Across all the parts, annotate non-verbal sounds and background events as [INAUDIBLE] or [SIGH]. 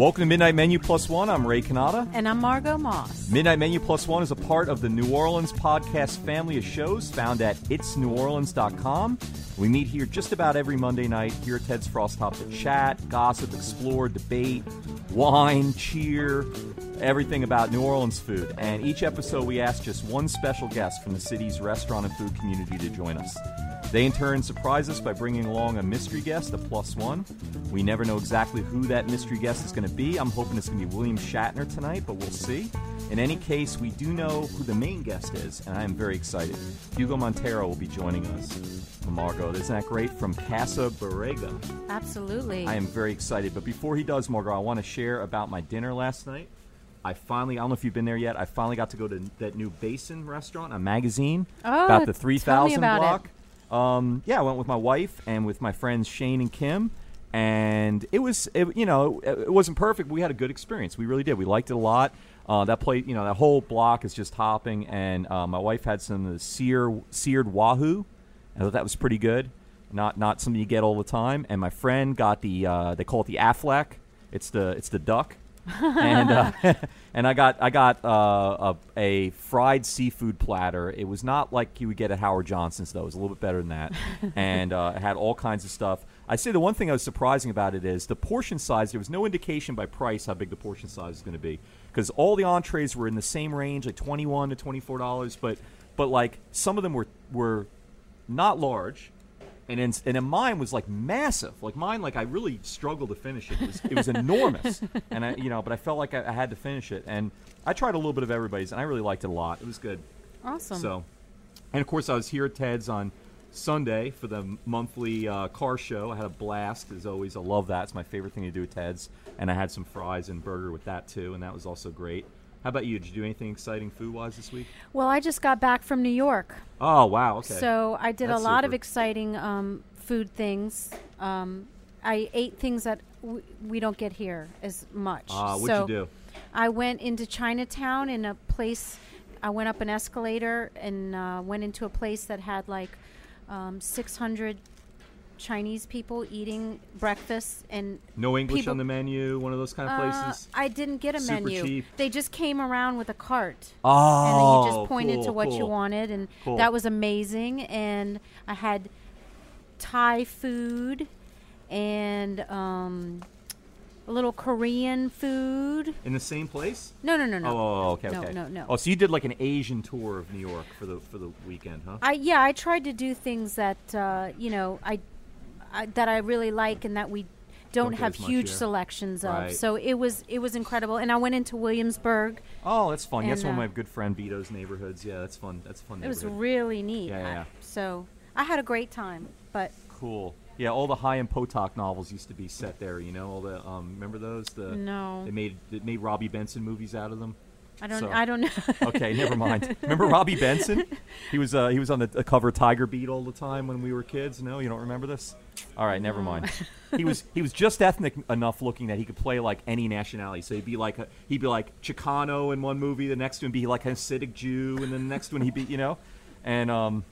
Welcome to Midnight Menu Plus One. I'm Ray Canada. And I'm Margot Moss. Midnight Menu Plus One is a part of the New Orleans podcast family of shows found at itsneworleans.com. We meet here just about every Monday night here at Ted's Frost Top to chat, gossip, explore, debate, wine, cheer, everything about New Orleans food. And each episode, we ask just one special guest from the city's restaurant and food community to join us. They in turn surprise us by bringing along a mystery guest, a plus one. We never know exactly who that mystery guest is going to be. I'm hoping it's going to be William Shatner tonight, but we'll see. In any case, we do know who the main guest is, and I am very excited. Hugo Montero will be joining us. Margot, isn't that great? From Casa Borrega. Absolutely. I am very excited. But before he does, Margot, I want to share about my dinner last night. I finally, I don't know if you've been there yet. I finally got to go to that new Basin restaurant, a magazine oh, about the three thousand block. It. Um, yeah, I went with my wife and with my friends Shane and Kim, and it was, it, you know, it, wasn't perfect. we had a good experience. We really did. We liked it a lot. Uh, that plate, you know, that whole block is just hopping. And uh, my wife had some sear, seared wahoo. I thought that was pretty good. Not not something you get all the time. And my friend got the uh, they call it the Aflac. It's the it's the duck [LAUGHS] and uh, [LAUGHS] and I got I got uh, a, a, fried seafood platter. It was not like you would get at Howard Johnson's though. It was a little bit better than that, [LAUGHS] and uh, it had all kinds of stuff. I say the one thing I was surprising about it is the portion size. There was no indication by price how big the portion size is going to be because all the entrees were in the same range, like twenty one to twenty four dollars. But but like some of them were were not large and in, and in mine was like massive. Like mine, like I really struggled to finish it. It was, it was enormous, [LAUGHS] and I, you know, but I felt like I, I, had to finish it. And I tried a little bit of everybody's, and I really liked it a lot. It was good. Awesome. So, and of course, I was here at Ted's on Sunday for the monthly uh, car show. I had a blast, as always. I love that. It's my favorite thing to do at Ted's, and I had some fries and burger with that too, and that was also great. How about you? Did you do anything exciting food wise this week? Well, I just got back from New York. Oh wow! Okay. So I did That's a lot super. of exciting um, food things. Um, I ate things that w- we don't get here as much. Ah, uh, what'd so you do? I went into Chinatown in a place. I went up an escalator and uh, went into a place that had like um, 600 Chinese people eating breakfast and no English people, on the menu. One of those kind of places. Uh, I didn't get a Super menu. Cheap. They just came around with a cart. Oh, and then you just pointed cool, to what cool. you wanted, and Cool. that was amazing. And I had Thai food and um, a little Korean food. In the same place? No, no, no, no. Oh, oh, oh, okay, no, no, no. Oh, so you did like an Asian tour of New York for the for the weekend, huh? I yeah, I tried to do things that uh, you know I, I that I really like and that we don't, Don't have huge here. selections of. Right. So it was it was incredible. And I went into Williamsburg. Oh, that's fun. that's And, one of uh, my good friend Vito's neighborhoods. Yeah, that's fun. That's a fun. It was really neat. Yeah, yeah, I- so I had a great time. But cool. Yeah, all the Chaim Potok novels used to be set there. You know, all the um, remember those? The No. they made they made Robby Benson movies out of them. I don't So- I don't know. Okay, never mind. [LAUGHS] Remember Robby Benson? He was uh, he was on the, the cover of Tiger Beat all the time when we were kids. No, you don't remember this? All right, never mind. He was he was just ethnic enough looking that he could play like any nationality. So he'd be like a, he'd be like Chicano in one movie, the next one be like a Hasidic Jew, and then the next one he'd be you know, and um,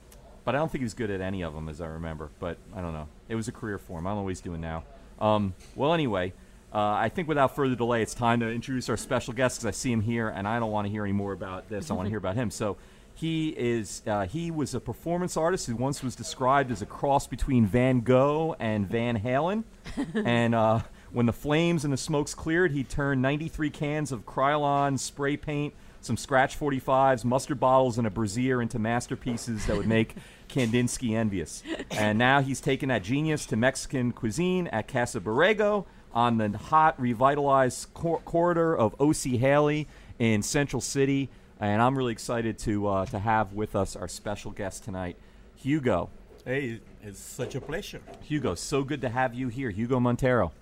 but I don't think he was good at any of them as I remember. But I don't know. It was a career for him. I don't know what he's doing now. Um, well, anyway. Uh, I think without further delay, it's time to introduce our special guest because I see him here, and I don't want to hear any more about this. I want to hear about him. So, he is uh, he was a performance artist who once was described as a cross between Van Gogh and Van Halen. [LAUGHS] and uh, when the flames and the smokes cleared, he turned 93 cans of Krylon spray paint, some Scratch 45s, mustard bottles, and a brazier into masterpieces that would make [LAUGHS] Kandinsky envious. And now he's taken that genius to Mexican cuisine at Casa Borrega on the hot, revitalized cor- corridor of O.C. Haley in Central City. And I'm really excited to uh, to have with us our special guest tonight, Hugo. Hey, it's such a pleasure. Hugo, so good to have you here, Hugo Montero.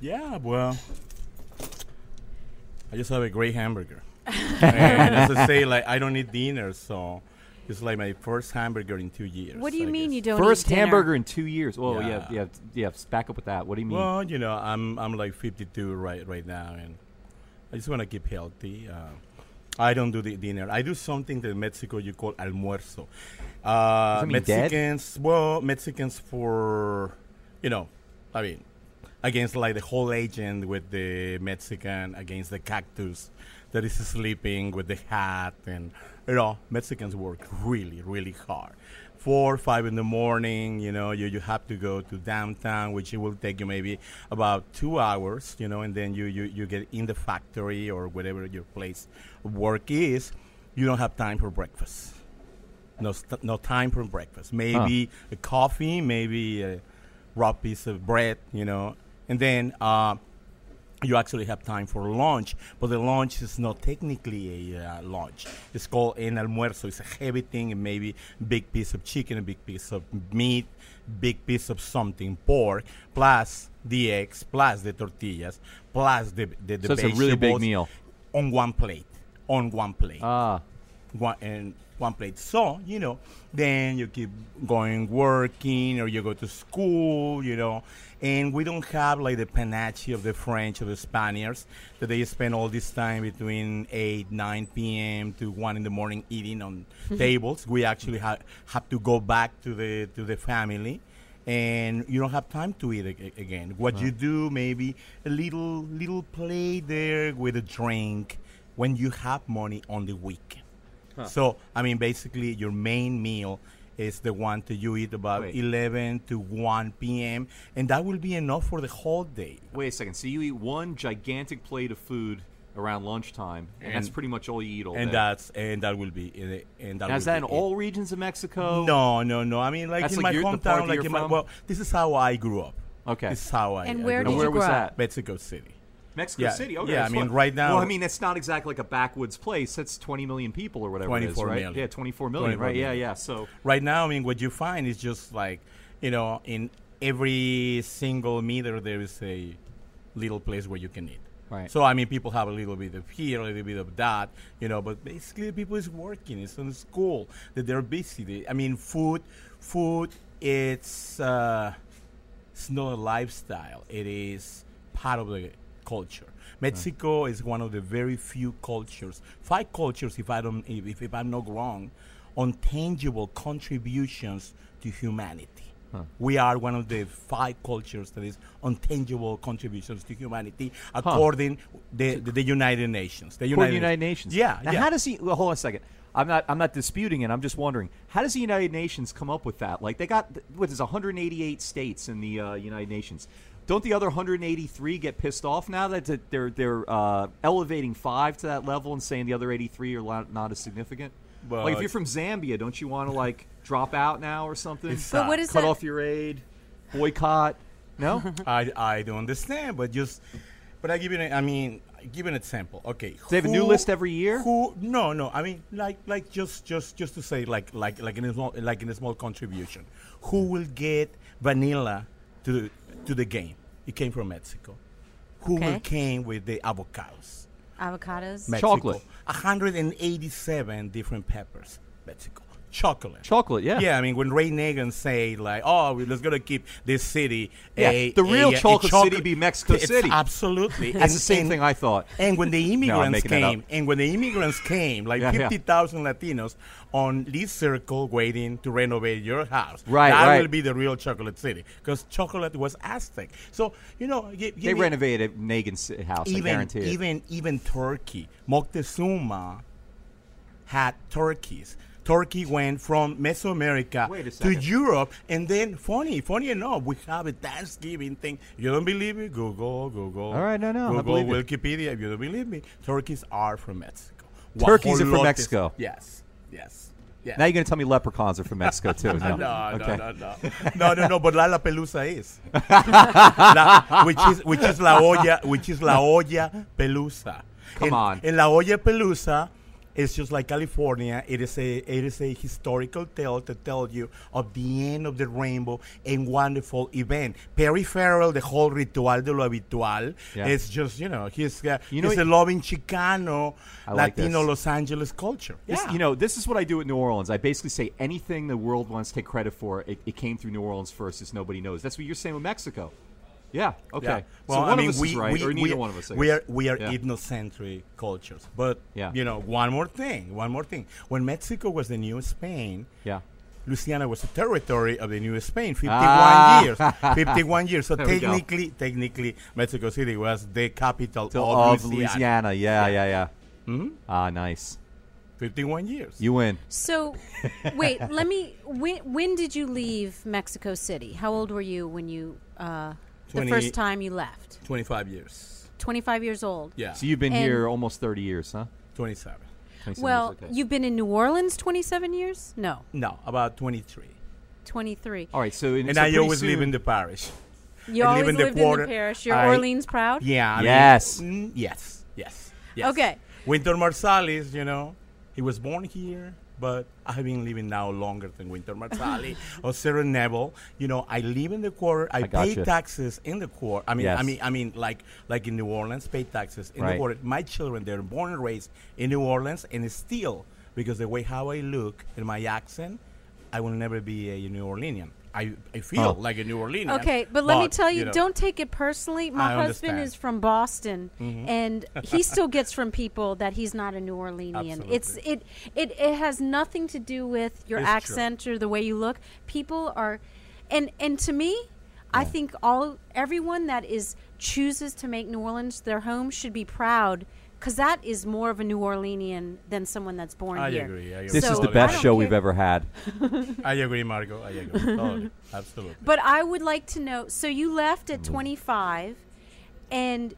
Yeah, well, I just have a great hamburger. [LAUGHS] and as I say, like I don't eat dinner, so it's like my first hamburger in two years. what do you I mean guess. you don't First eat hamburger in two years. Oh, yeah, Yeah. yeah, yeah. Back up with that. What do you mean? Well, you know, I'm I'm like 52 right right now, and I just want to keep healthy. Uh, I don't do the dinner. I do something that in Mexico you call almuerzo. Uh, that mean dead? Mexicans, well, Mexicans for, you know, I mean, against like the whole agent with the Mexican against the cactus that is sleeping with the hat and you know Mexicans work really really hard. Four five in the morning, you know, you, you have to go to downtown, which it will take you maybe about two hours, you know, and then you, you, you get in the factory or whatever your place of work is. You don't have time for breakfast. No, st- no time for breakfast. Maybe a coffee, maybe a raw piece of bread, you know, and then uh, you actually have time for lunch, but the lunch is not technically a uh, lunch. It's called an almuerzo. It's a heavy thing, maybe big piece of chicken, a big piece of meat, big piece of something, pork, plus the eggs, plus the tortillas, plus the the, the So it's a really big meal. on one plate. On one plate Ah, one and one plate. So you know, then you keep going working, or you go to school, you know, and we don't have like the panache of the French or the Spaniards that they spend all this time between eight, nine p.m. to one in the morning eating on mm-hmm. tables. We actually ha- have to go back to the to the family. And you don't have time to eat ag- again. What you do, maybe a little little play there with a drink when you have money on the weekend. So, I mean, basically, your main meal is the one that you eat about Wait. 11 to 1 p.m., and that will be enough for the whole day. wait a second. So you eat one gigantic plate of food around lunchtime, and, that's pretty much all you eat all And day. that's and that will be and that. Now, is that in it. all regions of Mexico? No, no, no. I mean, like That's in like my your- the part hometown, like you're in my well, this is how I grew up. Okay. This is how I. And I where grew did up. where you was grow that? up? Mexico City. Mexico Yeah, City. Okay, yeah, I mean, right now- Well, I mean, it's not exactly like a backwoods place. That's 20 million people or whatever it is, 24 right? million. Yeah, 24 million, 24 right? Yeah, million. yeah. So Right now, I mean, what you find is just like, you know, in every single meter there is a little place where you can eat. Right. So I mean, people have a little bit of here, a little bit of that, you know. But basically, people is working. It's in school that they're busy. They, I mean, food, food. It's uh, it's not a lifestyle. It is part of the culture. Mexico is one of the very few cultures, five cultures, if I don't, if, if I'm not wrong, on tangible contributions to humanity. We are one of the five cultures that is on tangible contributions to humanity, according the, the, the United Nations. The the United Nations. Yeah, Now, yeah. how does he? Well, hold on a second. I'm not. I'm not disputing it. I'm just wondering how does the United Nations come up with that? Like they got what is 188 states in the uh, United Nations. Don't the other 183 get pissed off now that that they're they're uh, elevating five to that level and saying the other 83 are not as significant? Well, like if you're from Zambia, don't you want to like drop out now or something? But what is Cut that? off your aid, boycott? No. [LAUGHS] I, I don't understand, but just, but I give you, an, I mean, I give you an example. Okay, they have a new list every year? Who? No, no. I mean, like, like just, just, just to say, like, like, like in a small, like in a small contribution, who will get vanilla to the, to the game? It came from Mexico. Who Okay. came with the avocados? Avocados. Mexico. Chocolate. 187 different peppers. Mexico. Chocolate. Chocolate, yeah. Yeah, I mean, when Ray Nagin say like, "Oh, we- let's gonna keep this city," Yeah, a, the real a- a chocolate chocolate- city be Mexico It's City. Absolutely, That's the same thing I thought. And when the [LAUGHS] immigrants up. came, and when the immigrants came, like Yeah, yeah. fifty thousand Latinos on this circle waiting to renovate your house, Right, that right. will be the real chocolate city because chocolate was Aztec. So you know, gi- give They me- renovated Nagin's house. Even even even Turkey. Moctezuma had turkeys. Turkey went from Mesoamerica to. Europe, and then funny, funny enough, we have a Thanksgiving thing. You don't believe me? Google, Google. All right, no, no, I Google believe you. Wikipedia. If you don't believe me, turkeys are from Mexico. Turkeys are from Mexico. Yes, yes, yes. Now you're going to tell me leprechauns are from Mexico too? [LAUGHS] No, no, okay. no, no, no, no, no, no. But La La Pelusa is, [LAUGHS] La- which is which is la olla, which is la olla pelusa. Come and, on. And Lollapalooza is just like California. It is a it is a historical tale to tell you of the end of the rainbow and wonderful event. Farrell, the whole ritual de lo habitual, Yeah. is just you know he's uh, You know he's a loving Chicano, like Latino this. Los Angeles culture. This- yeah. you know, this is what I do at New Orleans. I basically say anything the world wants to take credit for, it, it came through New Orleans first, just nobody knows. That's what you're saying with Mexico. Yeah. Okay. Yeah. so one I mean, of us we, is right, we, or neither we, one of us. I we are we are Yeah. ethnocentric cultures, but Yeah. you know, one more thing, one more thing. When Mexico was the new Spain, Yeah. Louisiana was a territory of the New Spain, 51 Ah. years. [LAUGHS] 51 years. So There go. technically, technically, Mexico City was the capital So of, of Louisiana. Yeah, yeah, yeah. hmm Ah, nice. 51 years. You win. So, wait, let me. When, when did you leave Mexico City? How old were you when you uh, the first time you left? 25 years. Twenty five years old. Yeah. So you've been And- here almost 30 years, huh? 27. 27 Well, years, okay. you've been in New Orleans twenty seven years. No, No, about 23. twenty three. All right, so in, And so I pretty always live in the parish. You I live always in the lived quarter. in the parish. You're I- Orleans proud. Yeah. I mean, Yes. mm, yes. Yes. Yes. Okay. Wynton Marsalis, you know, he was born here, but I have been living now longer than Wynton Marsali [LAUGHS] or Aaron Neville. You know, I live in the quarter. I, I pay taxes in the quarter. I mean, I mean, I mean, like like in New Orleans, pay taxes in the quarter. My children, they're born and raised in New Orleans, and still because the way how I look and my accent, I will never be a New Orleanian. I, I feel Oh. like a New Orleanian. Okay, but let me tell you, know, don't take it personally. My I husband understand. Mm-hmm. is from Boston, and he [LAUGHS] still gets from people that he's not a New Orleanian. It's it, it it has nothing to do with your It's true. accent or the way you look. People are, and and to me, I think all everyone that is chooses to make New Orleans their home should be proud. Because that is more of a New Orleanian than someone that's born I here. agree. I agree. This is the best show care. we've ever had. [LAUGHS] I agree, Marco. I agree. totally. [LAUGHS] Absolutely. But I would like to know. So you left Mm-hmm. at 25, and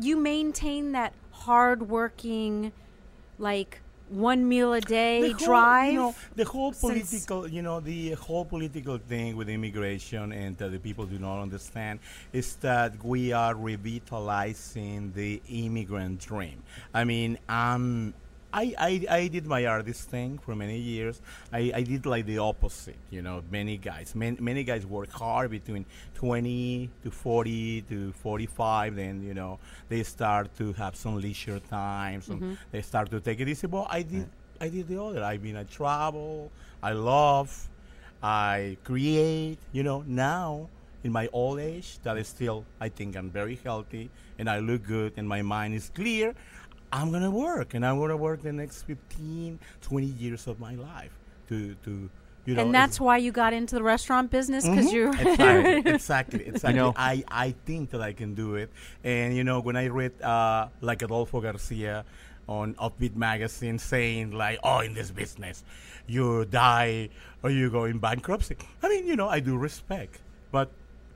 you maintain that hard-working, like one meal a day whole, drive. You know, the whole political, you know, the whole political thing with immigration and that the people do not understand is that we are revitalizing the immigrant dream. I mean, um, I, I, I did my artist thing for many years. I, I did like the opposite, you know, many guys. Man, many guys work hard between 20 to 40 to 45. Then, you know, they start to have some leisure times and mm-hmm. they start to take it easy. But I did, I did the other. I mean, I travel, I love, I create, you know, now in my old age that is still, I think I'm very healthy and I look good and my mind is clear. I'm gonna work, and I'm gonna work the next 15, 20 years of my life to, to you know. and that's why you got into the restaurant business because Mhm. you're exactly, [LAUGHS] exactly, exactly. know- I, I think that I can do it, and you know, when I read uh, like Adolfo Garcia on Upbeat magazine saying like, "Oh, in this business, you die or you go in bankruptcy." I mean, you know, I do respect, but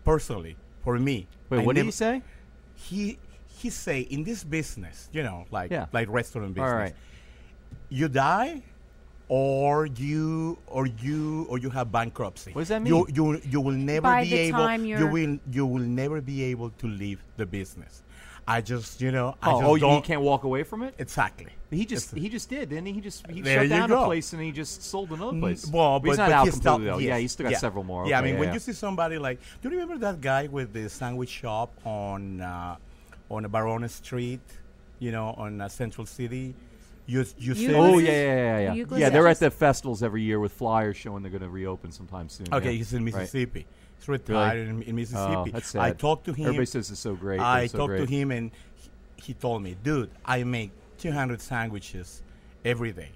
personally, for me, Wait, I what did never- he say? he he say in this business, you know, like Yeah. like restaurant business, right. you die or you or you or you have bankruptcy. What does that You mean? you you you will never By be the able time you you're- will you will never be able to leave the business. I just you know I Oh, just oh you, don't you can't walk away from it? exactly. He just It's- he just did, didn't he? He just he shut down go. a place and he just sold another Mm, place. Well, but, he's not but out he's still- completely though. Yeah, yes, he's still got yeah. several more. Yeah, I Okay, mean when yeah. you see somebody like, do you remember that guy with the sandwich shop on uh, on a Barona Street, you know, on uh, Central City? You you You say Oh Ulysses? yeah, yeah, yeah, yeah. Yeah, they're at the festivals every year with flyers showing they're going to reopen sometime soon. Okay, yeah. he's in Right. Mississippi. He's retired in, in Mississippi. Oh, that's I talked to him. Everybody says it's so great. I so talked to him, and he, he told me, "Dude, I make 200 sandwiches every day.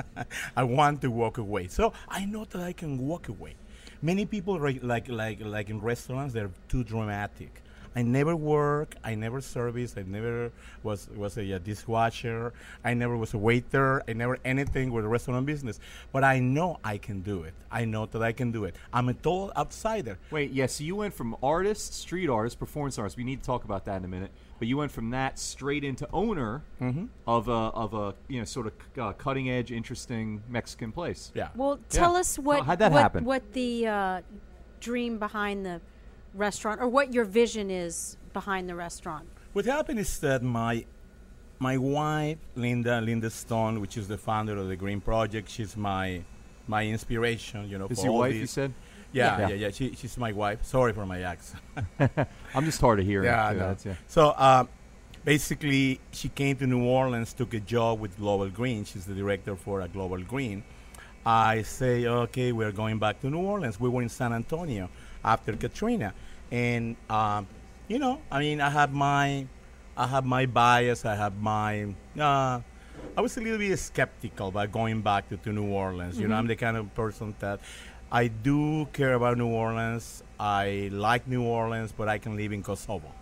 [LAUGHS] I want to walk away, so I know that I can walk away. Many people re- like like like in restaurants, they're too dramatic. I never work. I never service. I never was was a, uh dishwasher. I never was a waiter. I never anything with the restaurant business. But I know I can do it. I know that I can do it. I'm a total outsider. Wait, yeah. So you went from artist, street artist, performance artist. We need to talk about that in a minute. But you went from that straight into owner Mm-hmm. of a of a you know sort of uh, cutting edge, interesting Mexican place. Yeah. Well, tell Yeah. us what how'd that what, happen? what the uh, dream behind the restaurant or what your vision is behind the restaurant. What happened is that my my wife, Linda Linda Stone, which is the founder of the Green Project, she's my my inspiration. You know, Is for your all wife? You said. Yeah, Yeah. yeah, yeah. She, she's my wife. Sorry for my accent. [LAUGHS] I'm just hard of hearing. Yeah, I know. That's- yeah. So uh, basically, she came to New Orleans, took a job with Global Green. She's the director for a Global Green. I say, okay, we're going back to New Orleans. We were in San Antonio after Katrina, and um, you know, I mean, I have my, I have my bias. I have my, uh, I was a little bit skeptical about going back to, to New Orleans. You know, I'm the kind of person that I do care about New Orleans. I like New Orleans, but I can live in Kosovo.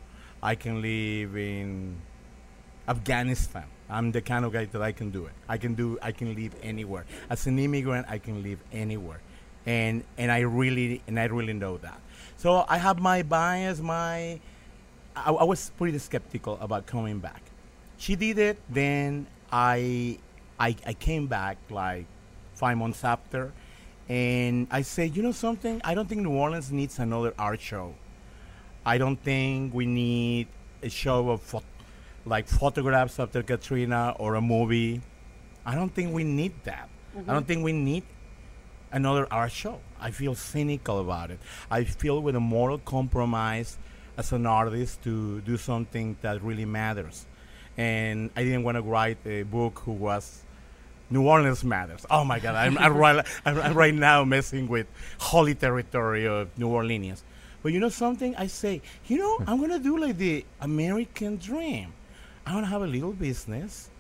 I can live in Afghanistan. I'm the kind of guy that I can do it. I can do. I can live anywhere. As an immigrant, I can live anywhere, and and I really and I really know that. So I have my bias. My I, I was pretty skeptical about coming back. She did it. Then I I I came back like five months after, and I said, you know something? I don't think New Orleans needs another art show. I don't think we need a show of pho- like photographs after Katrina or a movie. I don't think we need that. I don't mm-hmm. think we need another art show. I feel cynical about it. I feel with a moral compromise as an artist to do something that really matters. And I didn't want to write a book who was New Orleans matters. Oh my God, I'm, I'm, right, I'm, right now messing with holy territory of New Orleans. But you know something? I say, you know, I'm going to do like the American dream. I'm going to have a little business.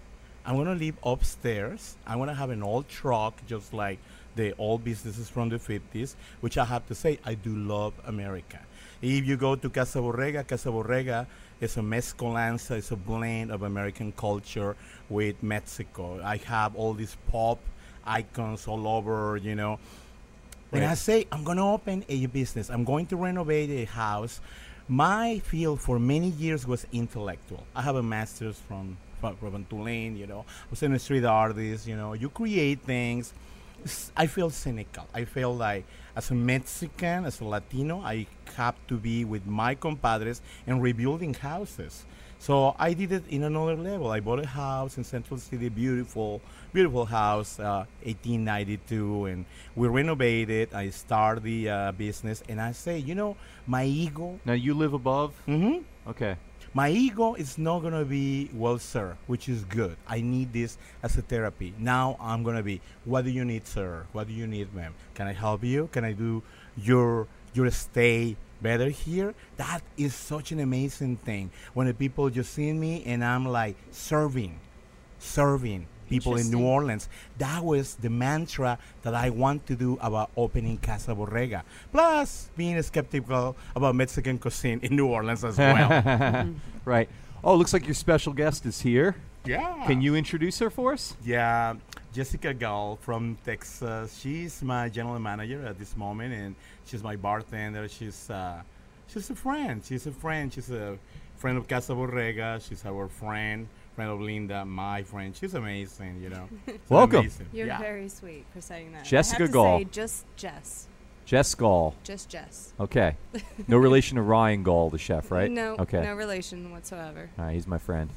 I'm going to live upstairs. I'm going to have an old truck, just like the old businesses from the 50s, which I have to say, I do love America. If you go to Casa Borrega, Casa Borrega is a mezcolanza, it's a blend of American culture with Mexico. I have all these pop icons all over, you know. When I say I'm going to open a business, I'm going to renovate a house, my field for many years was intellectual. I have a master's from, from, from Tulane, you know. I was a street artist, you know. You create things. I feel cynical. I feel like as a Mexican, as a Latino, I have to be with my compadres and rebuilding houses. So I did it in another level. I bought a house in Central City, beautiful, beautiful house, uh, 1892, and we renovated. I started the uh, business, and I say, you know, my ego, Now you live above. hmm Okay. My ego is not gonna be well, sir, which is good. I need this as a therapy. Now I'm gonna be. What do you need, sir? What do you need, ma'am? Can I help you? Can I do your your stay better here? That is such an amazing thing. When the people just see me and I'm like serving, serving people in New Orleans. That was the mantra that I want to do about opening Casa Borrega. Plus, being skeptical about Mexican cuisine in New Orleans as well. [LAUGHS] right. Oh, looks like your special guest is here. Yeah. Can you introduce her for us? Yeah, Jessica Gall from Texas. She's my general manager at this moment, and she's my bartender. She's uh, she's a friend. She's a friend. She's a friend of Casa Borrega. She's our friend, friend of Linda, my friend. She's amazing. You know. [LAUGHS] She's Welcome. amazing. You're yeah. very sweet for saying that. Jessica I have to Gall. Say just Jess. Jess Gall. Just Jess. Okay. [LAUGHS] No relation to Ryan Gall, the chef, right? No. Okay. No relation whatsoever. All right, he's my friend.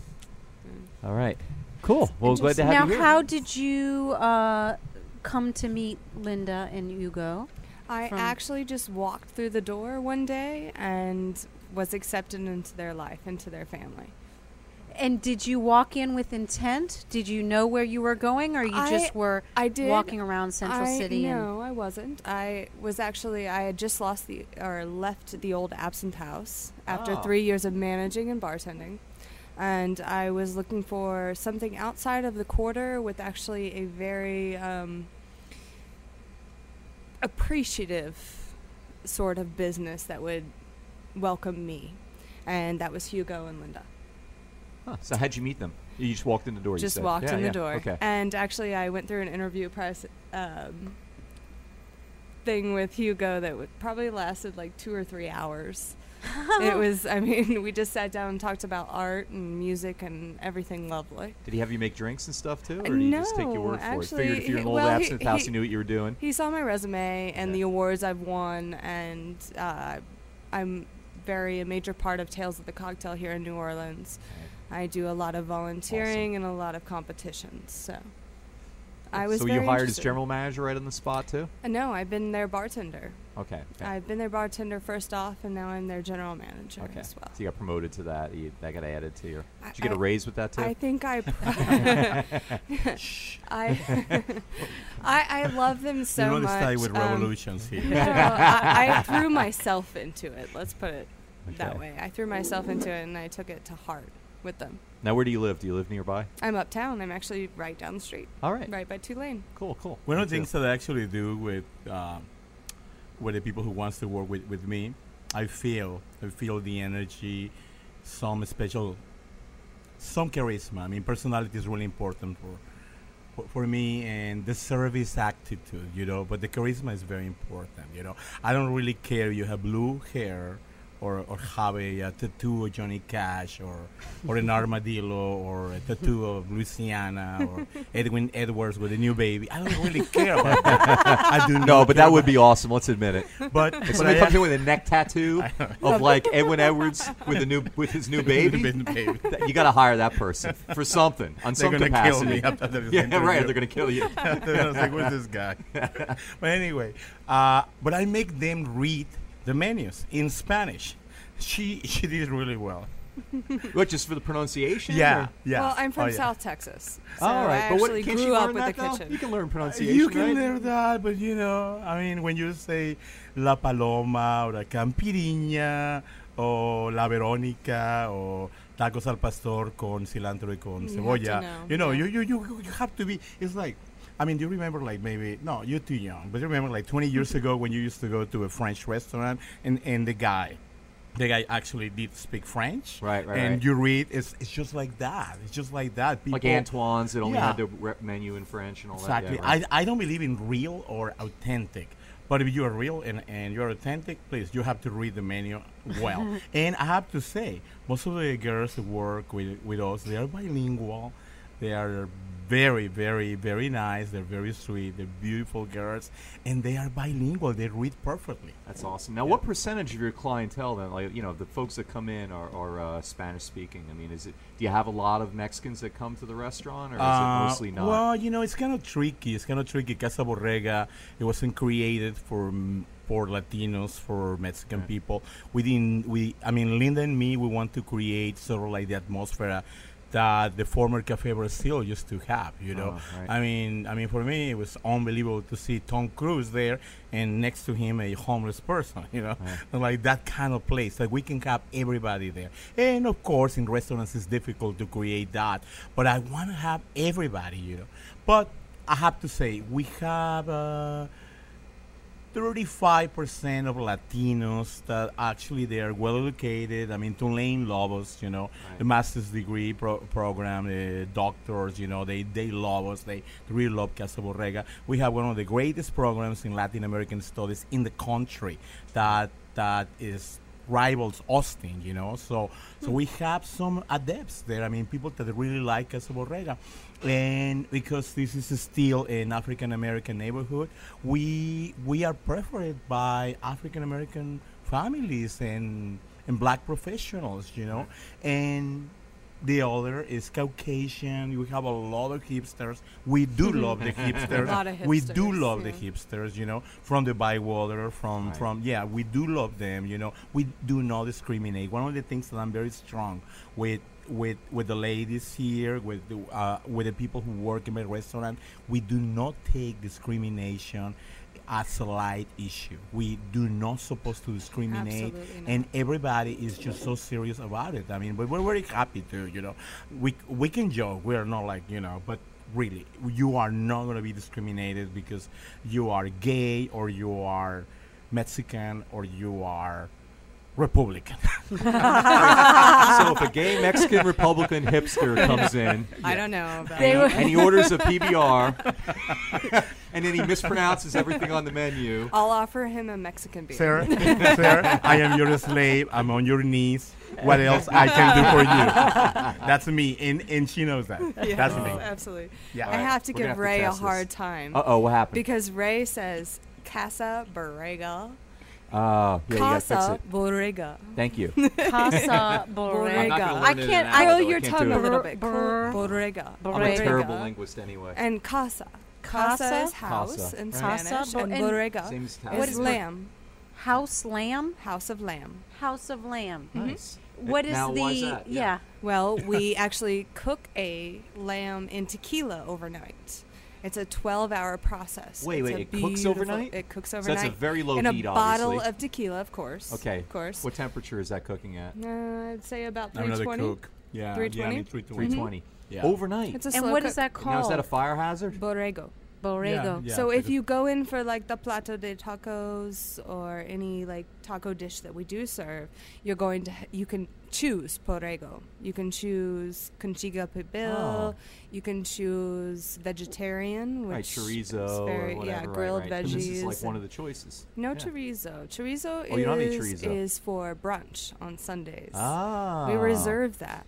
Mm. All right. Cool. Well, glad to have now, you here. how did you uh, come to meet Linda and Hugo? I actually just walked through the door one day and was accepted into their life, into their family. And did you walk in with intent? Did you know where you were going, or you I- just were I did walking around Central I, City? and No, I wasn't. I was actually I had just lost the or left the old absinthe house after Oh. three years of managing and bartending, and I was looking for something outside of the quarter with actually a very um, appreciative sort of business that would welcome me, and that was Hugo and Linda. Huh, [LAUGHS] so how'd you meet them? You just walked in the door. you just said. walked Yeah, in the door. Okay. And actually, I went through an interview press um, thing with Hugo that would probably lasted like two or three hours. [LAUGHS] it was, I mean, [LAUGHS] we just sat down and talked about art and music and everything lovely. Did he have you make drinks and stuff too, or did he just take your No, word for it? actually, Figured if you're an old well, he- house, he- you knew what you were doing. He saw my resume and Yeah. the awards I've won, and uh, I'm very a major part of Tales of the Cocktail here in New Orleans. I do a lot of volunteering and a lot of competitions. So I was so you very hired as general manager right on the spot too? Uh, no, I've been their bartender. Okay. okay. I've been their bartender first off, and now I'm their general manager Okay. as well. So you got promoted to that. You, that got added to your. I- Did you get a I- raise with that too? I think I, [LAUGHS] [LAUGHS] I, I, I love them so you know the much. style with um, revolutions here. no, I, I threw myself into it. Let's put it that way. I threw myself into it, and I took it to heart. With them. Now, where do you live? Do you live nearby? I'm uptown. I'm actually right down the street, All right. right by Tulane. Cool, cool. One Me of the things that I actually do with uh, with the people who wants to work with, with me, I feel I feel the energy, some special, some charisma. I mean, personality is really important for, for for me, and the service attitude, you know. But the charisma is very important, you know. I don't really care you have blue hair. Or, or have a, uh tattoo of Johnny Cash or or an armadillo or a tattoo of Louisiana or [LAUGHS] Edwin Edwards with a new baby. I don't really care about that. [LAUGHS] I do No, but that would be awesome. Let's admit it. But, If somebody I- comes in with a neck tattoo [LAUGHS] of like Edwin Edwards with a new with his new baby, Been baby. th- you got to hire that person for something on They're some gonna kill capacity. me yeah, interview. right. They're gonna kill you. I was like, who's this guy? but anyway, uh, but I make them read the menus in Spanish. She she did really well. [LAUGHS] What, just for the pronunciation? Yeah, or- yeah. Well, I'm from Oh, yeah. South Texas, so All right, I but what, actually can't grew you up learn with the though? kitchen. You can learn pronunciation. You can right? learn that, but you know, I mean, when you say La Paloma or la Campiriña or La Verónica or tacos al pastor con cilantro y con You have to cebolla, know, you know, yeah. you, you, you, you have to be, it's like, I mean, do you remember like maybe, no, you're too young, but you remember like 20 years [LAUGHS] ago when you used to go to a French restaurant and, and the guy, the guy actually did speak French. Right, right, And right. you read, it's, it's just like that. It's just like that. People, like Antoine's that only Yeah. had the menu in French and all Exactly. that. Yeah, right. I, I don't believe in real or authentic. But if you are real and, and you're authentic, please, you have to read the menu well. [LAUGHS] and I have to say, most of the girls who work with, with us, they are bilingual. They are very, very, very nice. They're very sweet. They're beautiful girls. And they are bilingual. They read perfectly. That's awesome. Now, Yeah. what percentage of your clientele then, like you know, the folks that come in are, are uh, Spanish speaking? I mean, is it? Do you have a lot of Mexicans that come to the restaurant, or is Uh, it mostly not? Well, you know, it's kind of tricky. It's kind of tricky. Casa Borrega, it wasn't created for mm, for Latinos, for Mexican Right. people. We didn't. We, I mean, Linda and me, we want to create sort of like the atmosphere that the former Cafe Brazil used to have. You know, Oh, right. I mean, I mean, for me, it was unbelievable to see Tom Cruise there, and next to him a homeless person. [LAUGHS] You know, Right. like that kind of place. Like we can have everybody there, and of course, in restaurants, it's difficult to create that. But I want to have everybody. You know, but I have to say, we have. Uh, 35% of Latinos that actually they are well educated. I mean, Tulane love us, you know, Right. the master's degree pro- program, the doctors, you know, they, they love us. They really love Casa Borrega. We have one of the greatest programs in Latin American studies in the country that that is rivals Austin, you know. So so we have some adepts there. I mean, people that really like Casa Borrega. And because this is still an African American neighborhood, we we are preferred by African American families and and black professionals, you know. And the other is Caucasian. We have a lot of hipsters. We do [LAUGHS] love the hipsters. lot of we do love yeah. the hipsters, you know, from the Bywater, from Right. from yeah, we do love them, you know. We do not discriminate. One of the things that I'm very strong with with with the ladies here, with the uh, with the people who work in my restaurant, we do not take discrimination as a light issue. We do not supposed to discriminate, and everybody is just so serious about it. I mean, but we're very happy to, you know, we we can joke. We're not like you know, but really, you are not going to be discriminated because you are gay or you are Mexican or you are Republican. [LAUGHS] so if a gay Mexican Republican hipster comes in [LAUGHS] I don't know about and, he, and he orders a PBR, [LAUGHS] and then he mispronounces everything on the menu, I'll offer him a Mexican beer. sir, sir, I am your slave. I'm on your knees. What else I can do for you? That's me, and and she knows that. [LAUGHS] Yeah, That's me. absolutely. Yeah. I have to We're give have to Ray a test this. hard time uh oh, what happened? because Ray says Casa Borrega. Uh, yeah, you gotta Casa. Borrega. Thank you. Casa [LAUGHS] I'm Borrega. I learn it in can't. an I hour, Grow though. I your tongue a little bit. Bor- Borrega. I'm a terrible linguist anyway. And casa. Casa, Casa? is house Casa, in right. Spanish, bo- and and- borrega is. What is lamb. House lamb. House of lamb. House of lamb. Nice. What is now, the? why is that? yeah. Well, [LAUGHS] we actually cook a lamb in tequila overnight. It's a 12-hour process. Wait, It's wait, it cooks overnight? It cooks So overnight. that's a very low in heat, a bottle obviously. of tequila, of course. Okay. Of course. What temperature is that cooking at? Uh, I'd say about I'm not a 320. Yeah, 320? Gianni 320. 320. Yeah. Overnight. It's a And slow what cook. is that now, is that a fire hazard? Borrego. Borrego. Yeah. so if you go in for like the plato de tacos or any like taco dish that we do serve, you're going to h- you can choose borrego. You can choose cochinita pibil. Oh. You can choose vegetarian, which right, is chorizo very, or whatever. yeah, right, grilled right. And veggies. This is like one of the choices. no Yeah. chorizo. Chorizo Oh, you don't have any is chorizo. is for brunch on Sundays. Ah. We reserve that.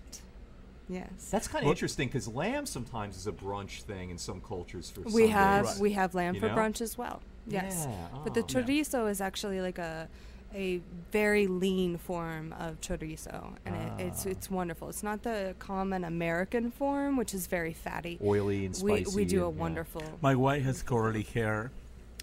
Yes. That's kind of Well- interesting because lamb sometimes is a brunch thing in some cultures for we Sundays. have Right. we have lamb You for know? brunch as well. Yes. Yeah. But the oh. Yeah. chorizo is actually like a a very lean form of chorizo, and it, it's Ah. it's wonderful. It's not the common American form, which is very fatty. oily and We spicy. we do a and- yeah. wonderful. My wife has curly hair,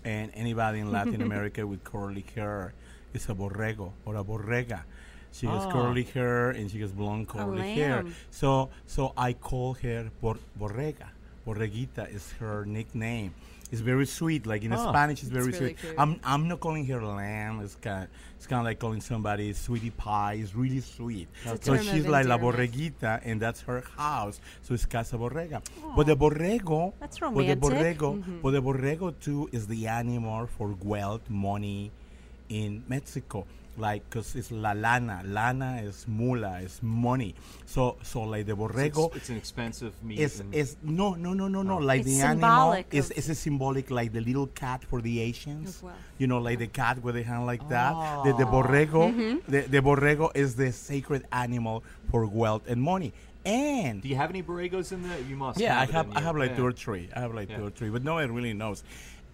and anybody in Latin [LAUGHS] America with curly hair is a borrego or a borrega. She has Ah. curly hair and she has blonde curly hair. So so I call her bor- borrega. Borreguita is her nickname. It's very sweet. Like in Ah. Spanish, it's very It's really sweet. cute. I'm I'm not calling her lamb. It's kind it's kind of like calling somebody sweetie pie. It's really sweet. It's So she's like la borreguita, and that's her house. So it's Casa Borrega. But the borrego, That's but the borrego, Mm-hmm. but the borrego too is the animal for wealth, money in Mexico. Like, cause it's la lana. Lana is mula, is money. So, so like the borrego ex- it's an expensive meat. it's, and- is no no no no no Oh. like It's the animal symbolic is of- is a symbolic like the little cat for the Asians. Well. You know, like the cat with the hand like that. The, the borrego, Mm-hmm. the, the borrego is the sacred animal for wealth and money. And do you have any borregos in there? You must. yeah, I have I have like Yeah. two or three. I have like Yeah. two or three, but no one really knows.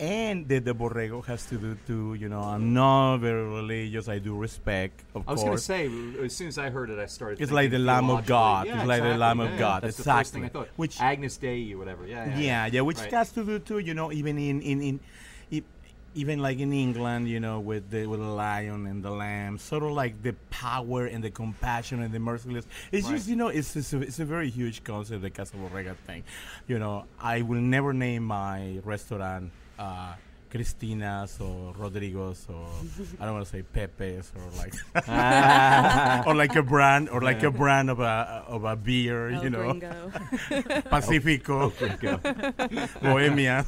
And the, the borrego has to do to you know I'm not very religious. I do respect, of I was going to say, as soon as I heard it, I started. It's like thinking the Lamb of theologically. God. Yeah, It's like the exactly. Lamb of Yeah, God. That's the first thing I Exactly. thought. Which- Agnus Dei or whatever. Yeah, yeah. yeah, yeah, which Right. has to do too. You know, even in in in. e- even like in England, you know, with the with the lion and the lamb, sort of like the power and the compassion and the merciless. It's Right. just you know, it's it's a, it's a very huge concept, the Casa Borrega thing. You know, I will never name my restaurant uh, Cristina's or Rodrigo's or I don't want to say Pepe's or like [LAUGHS] or like a brand or like a brand of a of a beer, El you know, [LAUGHS] Pacifico, [LAUGHS] Bohemia.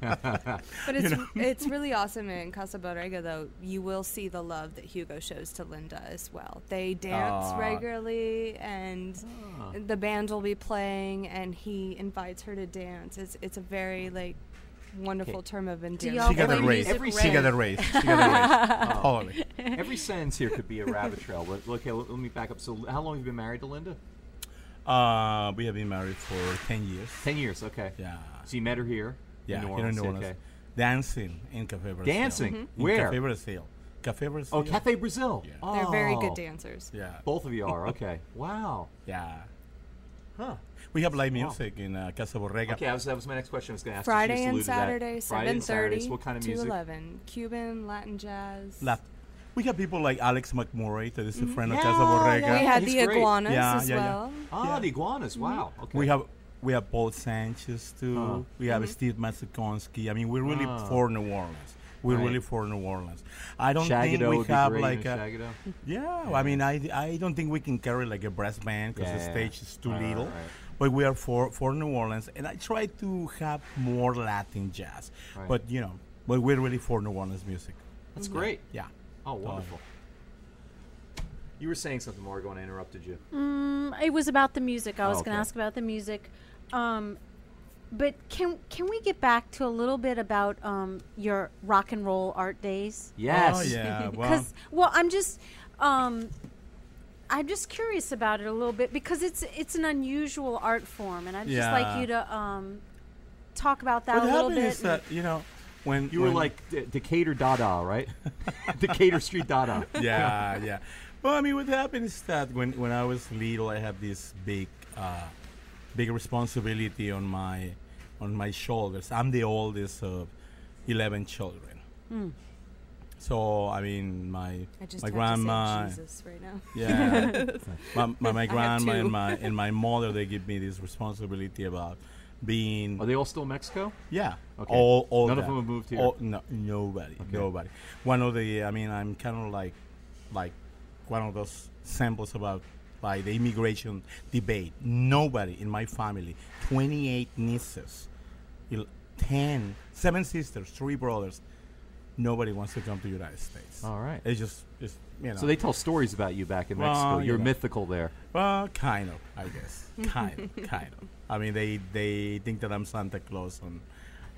But it's it's really awesome in Casa Borrega though. You will see the love that Hugo shows to Linda as well. They dance Aw. regularly, and Ah. the band will be playing, and he invites her to dance. It's it's a very like wonderful Okay. term of y'all endearment. She got play a raise. music She got a raise. She got a raise. [LAUGHS] [LAUGHS] Totally. Every sentence here could be a rabbit trail. But okay, let, let me back up. So, how long have you been married to Linda? Uh, we have been married for ten years. Ten years. Okay. Yeah. So you met her here. Yeah, in New here in New Orleans. Okay. Dancing in Cafe Brazil. Dancing. In Where? Cafe Brazil. Cafe Brazil. Oh, Cafe Brazil. Yeah. They're very Oh. good dancers. Yeah. Both of you are. [LAUGHS] Okay. Wow. Yeah. Huh. We have live Wow. music in uh, Casa Borrega. Okay, that was, that was my next question. I was going to ask. you. Friday and alluded to that. Saturday, seven thirty. seven and Saturdays. thirty What kind of to music? eleven. Cuban, Latin jazz. La- we have people like Alex McMurray, that is a friend of Mm-hmm. Yeah, Casa Borrega. yeah, we yeah. had he's the great. iguanas Yeah, as yeah, yeah. well. Ah, Yeah. the iguanas. Wow. Okay. We have we have Paul Sanchez too. Huh. We have Steve Masakowski. I mean, we're really Ah. for New Orleans. We're Right. really for New Orleans. I don't Shagado think we would be have great, like a, Shagado. Yeah, I mean, I, I don't think we can carry like a brass band because Yeah, the yeah, stage is too Right, right, little. right. But we are for for New Orleans, and I try to have more Latin jazz. Right. But you know, but we're really for New Orleans music. That's great. Yeah. Oh, wonderful. You were saying something, Margot, and I interrupted you. Mm, it was about the music. I was Oh, going to ask about the music. Um, but can can we get back to a little bit about um, your rock and roll art days? Yes. Oh yeah. [LAUGHS] Because well, I'm just um, I'm just curious about it a little bit because it's it's an unusual art form, and I'd just like you to um, talk about that what a little happened bit. is that you know when You were like D- Decatur Dada, right? [LAUGHS] [LAUGHS] Decatur Street Dada. yeah, yeah. Well, I mean, what happened is that when, when I was little, I had this big, uh, big responsibility on my, on my shoulders. I'm the oldest of eleven children. Hmm. So I mean, my I just my have grandma, to say Jesus right now. [LAUGHS] yeah, my, my, my [LAUGHS] grandma and my and my [LAUGHS] mother, they give me this responsibility about being Are they all still in Mexico? yeah, Okay. all all None of them have moved here? All- no, nobody, nobody. One of the, I mean, I'm kind of like, like one of those samples about by the immigration debate. Nobody in my family, 28 nieces, il- 10, seven sisters, three brothers, nobody wants to come to the United States. All right. It's just, it's, you know. So they tell stories about you back in Well, Mexico. you You're know. mythical there. Well, kind of, I guess. Kind of, [LAUGHS] kind of. I mean, they they think that I'm Santa Claus on,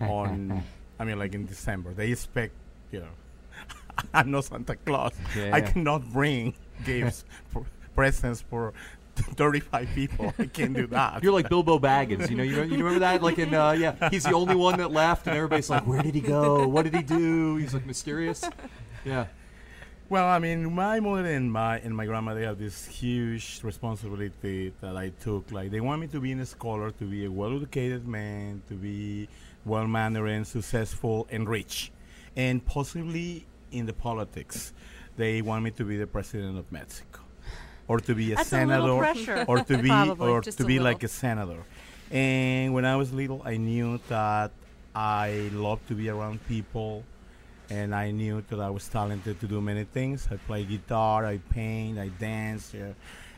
on. I mean, like in December, they expect, you know, [LAUGHS] I'm not Santa Claus. Yeah. I cannot bring gifts, for presents for [LAUGHS] 35 people. I can't do that. You're like Bilbo Baggins. You know, you, know, you remember that? Like in, uh, yeah, he's the only one that left, and everybody's like, "Where did he go? What did he do?" He's like mysterious. Yeah. Well, I mean, my mother and my and my grandmother have this huge responsibility that I took. Like, they want me to be a scholar, to be a well-educated man, to be well-mannered and successful and rich, and possibly in the politics. They want me to be the president of Mexico, or to be a That's senator, pressure. or to [LAUGHS] be Probably, or to be little. like a senator. And when I was little, I knew that I loved to be around people and I knew that I was talented to do many things. I play guitar, I paint, I dance, yeah.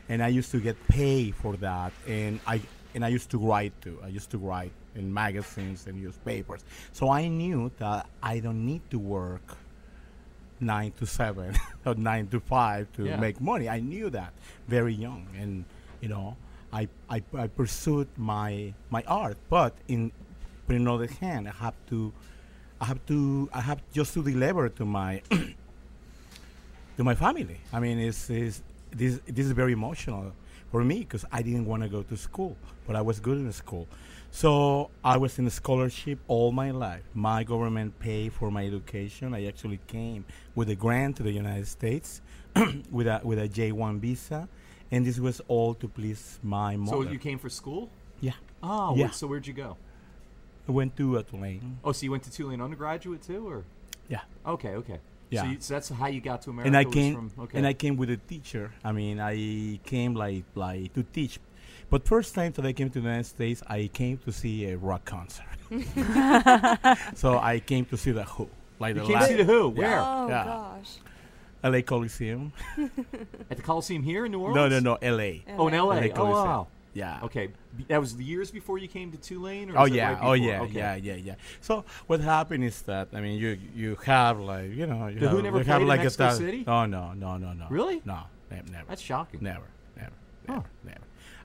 and I used to get paid for that. And I and I used to write too. I used to write in magazines and newspapers. So I knew that I don't need to work nine to seven [LAUGHS] or nine to five to Yeah. make money. I knew that very young, and you know, I I, I pursued my my art. But in but the other hand, I have to I have to I have just to deliver to my [COUGHS] to my family. I mean, it's, it's this this is very emotional for me because I didn't want to go to school, but I was good in school. So I was in a scholarship all my life. My government paid for my education. I actually came with a grant to the United States [CLEARS THROAT] with a with a J one visa, and this was all to please my mother. So you came for school? yeah, Oh, Yeah. wait, so where'd you go? I went to uh, Tulane. Oh, so you went to Tulane undergraduate too, or? Yeah. Okay, okay. Yeah. So, you, so that's how you got to America. and I came From, okay. and I came with a teacher. I mean, I came like like to teach. But first time that I came to the United States, I came to see a rock concert. [LAUGHS] [LAUGHS] so I came to see the Who, like you the came to see the Who. Yeah. Where? Oh Yeah. gosh. LA Coliseum. [LAUGHS] At the Coliseum here in New Orleans? No, no, no, LA. Oh, in L.A. LA Oh, wow. Yeah. Okay, B- that was the years before you came to Tulane, or Oh yeah, right oh yeah, Okay. yeah, yeah, yeah. So what happened is that I mean, you you have like you know you The Who never you have played in like a Mexico City? Oh no, no, no, no. Really? No, ne- never. That's shocking. Never, never, Huh. never, never.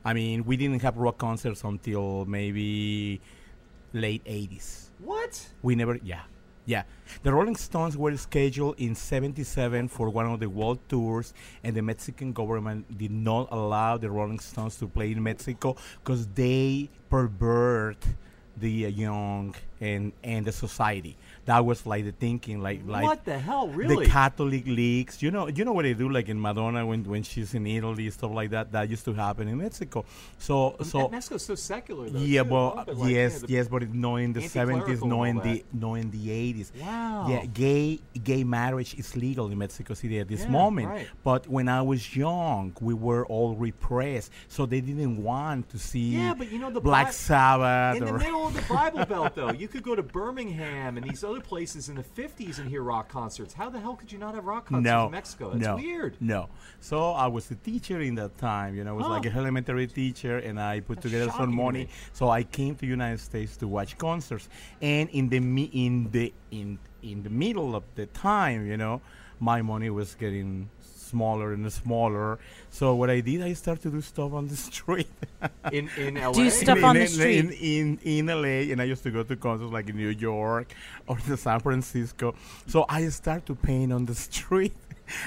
I mean, we didn't have rock concerts until maybe late '80s. What? We never, yeah, yeah. The Rolling Stones were scheduled in '77 for one of the world tours, and the Mexican government did not allow the Rolling Stones to play in Mexico because they pervert the uh, young and and the society. That was like the thinking, like like what the hell? Really? the Catholic leagues. You know, you know what they do, like in Madonna when when she's in Italy, stuff like that. That used to happen in Mexico. So so Mexico's so secular, though. yeah, too, well. But, like, yes, yeah, yes, but it, no in the seventies, no in the no in the eighties. Wow. Yeah, gay gay marriage is legal in Mexico City at this Yeah, moment. right. But when I was young, we were all repressed, so they didn't want to see Yeah, but you know the Black Bi- Sabbath. in the middle of the Bible Belt, though, you could go to Birmingham and these [LAUGHS] other places in the '50s and hear rock concerts. How the hell could you not have rock concerts no, in Mexico? That's no, weird. No. So I was a teacher in that time. You know, I was Huh. like an elementary teacher, and I put That's together some money. So I came to United States to watch concerts, and in the in the in in the middle of the time, you know, my money was getting smaller and smaller. So what I did, I started to do stuff on the [LAUGHS] street. In in LA. Do stuff in, on in, the street. In, in, in LA, and I used to go to concerts like in New York or in San Francisco. So I started to paint on the [LAUGHS] street,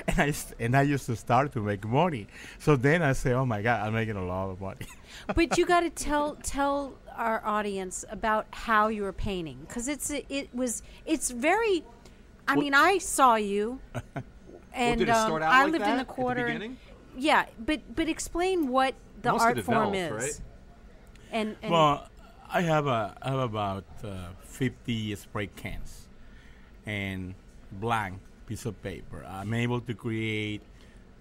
and I st- and I used to start to make money. So then I say, oh my God, I'm making a lot of money. [LAUGHS] but you got to tell tell our audience about how you were painting because it's it was it's very. I Well- mean, I saw you, and did it um, start out I like lived in that the at the quarter. beginning? yeah, but but explain what the Must art form is. right? And, and well, I have a I have about uh, 50 spray cans and blank piece of paper. I'm able to create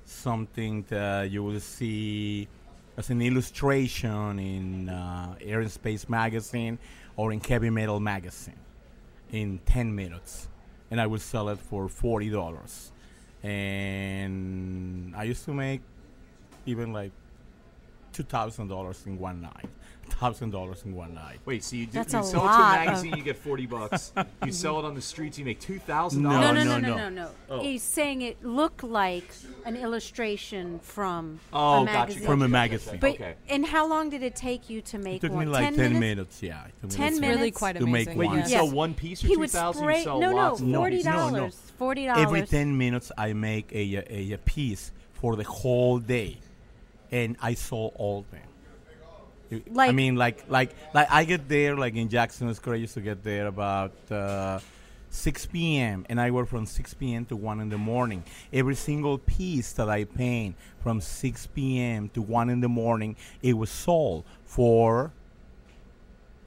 something that you will see as an illustration in uh, Air and Space magazine or in Heavy Metal magazine in 10 minutes, and I will sell it for forty dollars. And I used to make even like two thousand dollars in one night, thousand dollars in one night. Wait, so you, do, That's you a sell it to a of- magazine, you get forty bucks. [LAUGHS] you sell it on the streets, you make two thousand No, No, dollars. no, no, no, no, no. no, no. Oh. He's saying it looked like an illustration from Oh, a gotcha, magazine. From a magazine. But okay. and how long did it take you to It make took one? me like ten, ten minutes. minutes. Yeah, it took me Ten like It's minutes really quite to make. Wait, you one. Yes. sell one piece for He two would thousand? spray. Sell no, no, lots. No, forty no, no. dollars. Forty dollars. Every 10 minutes, I make a, a, a piece for the whole day, and I sold all of them. You- I mean, like, like, like, I get there, like in Jackson Square, I used to get there about uh, 6 p.m., and I work from 6 p.m. to 1 in the morning. Every single piece that I paint from 6 p.m. to 1 in the morning, it was sold for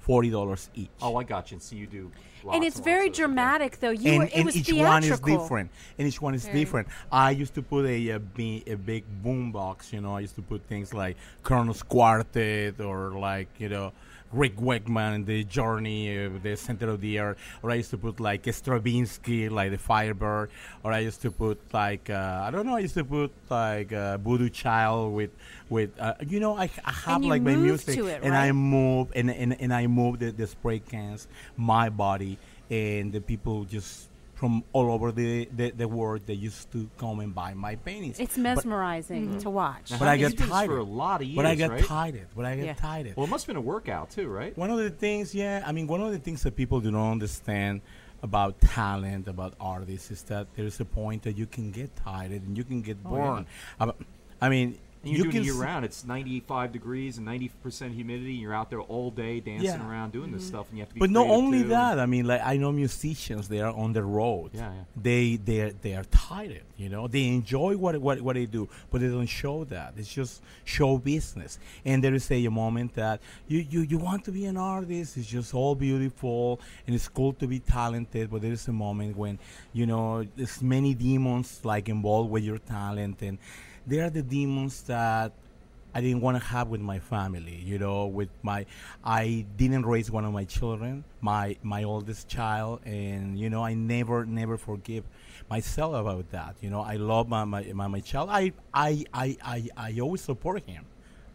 $40 each. Oh, I got you. And so you do. Lots and it's very dramatic, though. You were, and, it and was each theatrical. one is different and each one is Very. different i used to put a, a, a big boom box you know i used to put things like Kronos quartet or like you know rick Wakeman, the journey uh, the center of the earth or i used to put like stravinsky like the firebird. Or i used to put like uh, i don't know i used to put like uh, voodoo child with with uh, you know i, I have like my music it, and i move and, and, and I move the, the spray cans, my body, and the people just from all over the, the, the world they used to come and buy my paintings. It's mesmerizing to watch. Now, But I get tired. for a lot of years, but I get right? tired. But I get Yeah. tired. Well, it must have been a workout too, right? One of the things, yeah, I mean, one of the things that people do not understand about talent, about artists, is that there's a point that you can get tired and you can get Oh, bored. Um, I mean, And you're you doing it year s- round. It's 95 degrees and 90% humidity. And you're out there all day dancing Yeah. around doing this mm-hmm. stuff, and you have to be. But not only too. that, I mean, like I know musicians, they are on the road. Yeah, yeah. They they they are tired. You know, they enjoy what what what they do, but they don't show that. It's just show business. And there is a, moment that you, you you want to be an artist. It's just all beautiful, and it's cool to be talented. But there is a moment when you know there's many demons like involved with your talent, and they are the demons that I didn't want to have with my family. You know, with my, I didn't raise one of my children, my my oldest child, and you know, I never never forgive myself about that. You know, I love my my, my, my child. I, I I I I always support him.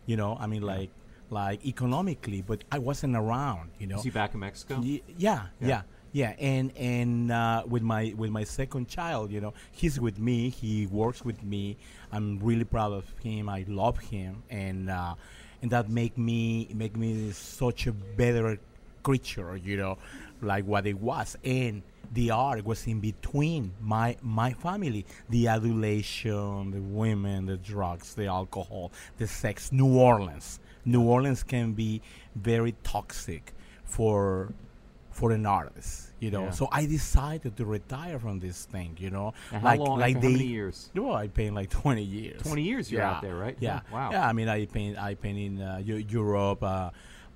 You know, I mean, like like economically, but I wasn't around. You know, Is he back in Mexico? Ye- yeah, Yeah. yeah, yeah, and and uh, with my with my second child, you know, he's with me. He works with me. I'm really proud of him. I love him, and uh, and that make me make me such a better creature, you know, like what it was. And the art was in between my my family, the adulation, the women, the drugs, the alcohol, the sex. New Orleans, New Orleans can be very toxic for for an artist, you know. Yeah. So I decided to retire from this thing, you know. And how long? like they, years? Well, I paint like twenty years. 20 years you're yeah. out there, right? Yeah. Oh, wow. Yeah. I mean, I paint. I paint in uh, Europe. Uh,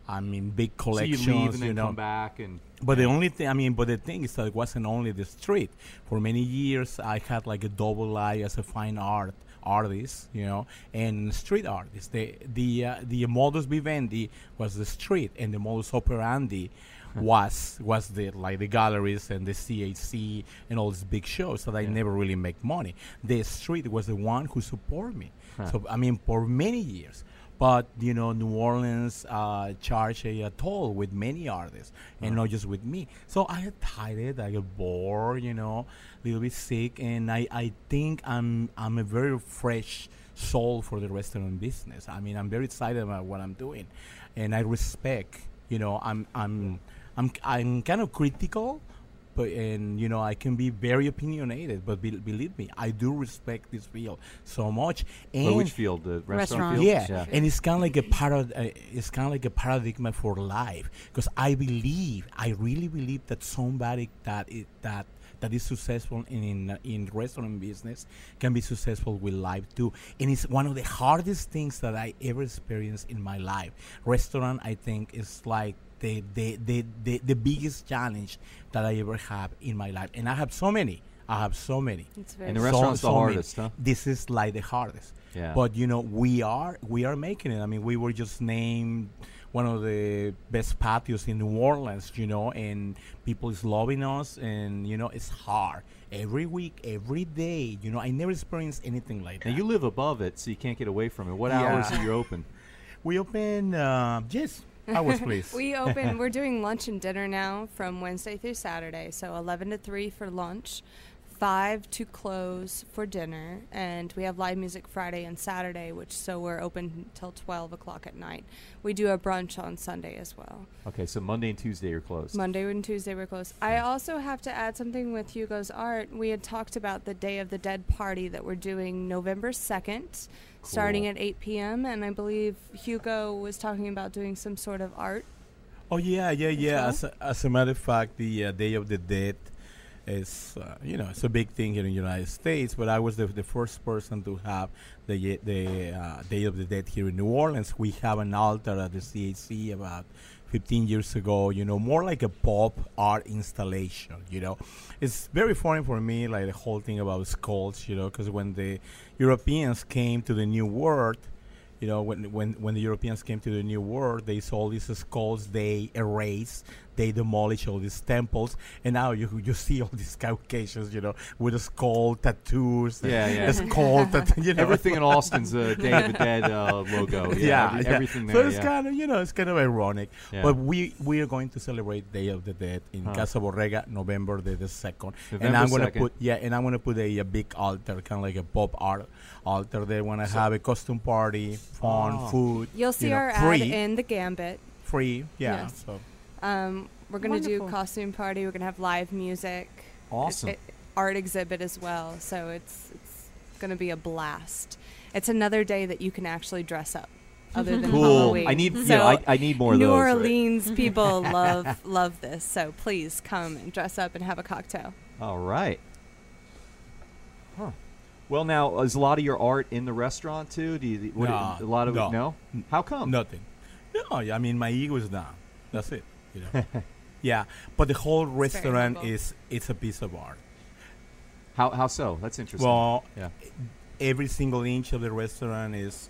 I mean, big So collections. you leave and then know. come back and. But the only thing, I mean, but the thing is that it wasn't only the street. For many years, I had like a double life as a fine art artist, you know, and street artist. The the uh, the modus vivendi was the street, and the modus operandi [LAUGHS] was was the like the galleries and the CAC and all these big shows that I Yeah. never really make money. The street was the one who supported me. Huh. So I mean, for many years. But you know, New Orleans uh, charged a, a toll with many artists, and not just with me. So I get tired, I get bored, you know, a little bit sick, and I, I think I'm I'm a very fresh soul for the restaurant business. I mean, I'm very excited about what I'm doing, and I respect. You know, I'm I'm I'm I'm kind of critical, but and you know I can be very opinionated. But be, believe me, I do respect this field so much. And But which field? The restaurant, Restaurant. field? yeah, and it's kind of like a parad- uh, it's kind of like a paradigm for life because I believe, I really believe that somebody that i that that is successful in in, uh, in restaurant business can be successful with life too, and it's one of the hardest things that I ever experienced in my life. Restaurant, I think, is like the the, the, the the biggest challenge that I ever have in my life, and I have so many. I have so many. It's very And the So- restaurant's the so many. hardest, huh? This is like the hardest. Yeah. But you know, we are we are making it. I mean, we were just named one of the best patios in New Orleans, you know, and people is loving us, and you know, it's hard every week, every day. You know, I never experienced anything like Now that. you live above it, so you can't get away from it. What Yeah. hours are you open? [LAUGHS] we open, uh, yes, hours, please. We open. [LAUGHS] we're doing lunch and dinner now from Wednesday through Saturday. So 11 to 3 for lunch, 5 to close for dinner, and we have live music Friday and Saturday, which so we're open till 12 o'clock at night. We do a brunch on Sunday as well. Okay, so Monday and Tuesday you're closed. Monday and Tuesday we're closed. I also have to add something with Hugo's art. We had talked about the Day of the Dead party that we're doing November 2nd, starting at 8 p.m. And I believe Hugo was talking about doing some sort of art. Oh yeah, yeah, yeah. well? As a, as a matter of fact, the uh, Day of the Dead is uh, you know it's a big thing here in the United States. But I was the, the first person to have the the uh, Day of the Dead here in New Orleans. We have an altar at the CAC about 15 years ago. You know, more like a pop art installation. You know, it's very foreign for me, like the whole thing about skulls. You know, because when the Europeans came to the New World you know, when when when the Europeans came to the New World, they saw these skulls. They erased, they demolish all these temples, and now you you see all these Caucasians, you know, with the skull tattoos, and Yeah, yeah. a skull [LAUGHS] tattoo, you know, Everything in Austin's a Day of the Dead uh, logo. [LAUGHS] Yeah, yeah, every- yeah. everything there. So it's yeah. kind of you know it's kind of ironic, Yeah. but we we are going to celebrate Day of the Dead in Huh. Casa Borrega, November the, the second, and I'm gonna 2nd. put yeah, and I'm gonna put a, a big altar, kind of like a pop art altar there. When I So- have a costume party, fun, Oh. food, You'll see you know, our free. ad in the Gambit. free, yeah. Yes. So Um, we're gonna do Wonderful. costume party. We're gonna have live music, Awesome. it- art exhibit as well. So it's it's gonna be a blast. It's another day that you can actually dress up, other than cool. Halloween. I need So yeah, I, I need more of New those. right? Orleans [LAUGHS] people love love this. So please come and dress up and have a cocktail. All right. Huh. Well, now is a lot of your art in the restaurant too? Do you? What, No, a lot of no. it? No. How come? Nothing. No, I mean my ego is down. That's it. You know. [LAUGHS] yeah, but the whole very restaurant is it's a piece of art. How how so? That's interesting. Well, yeah. every single inch of the restaurant is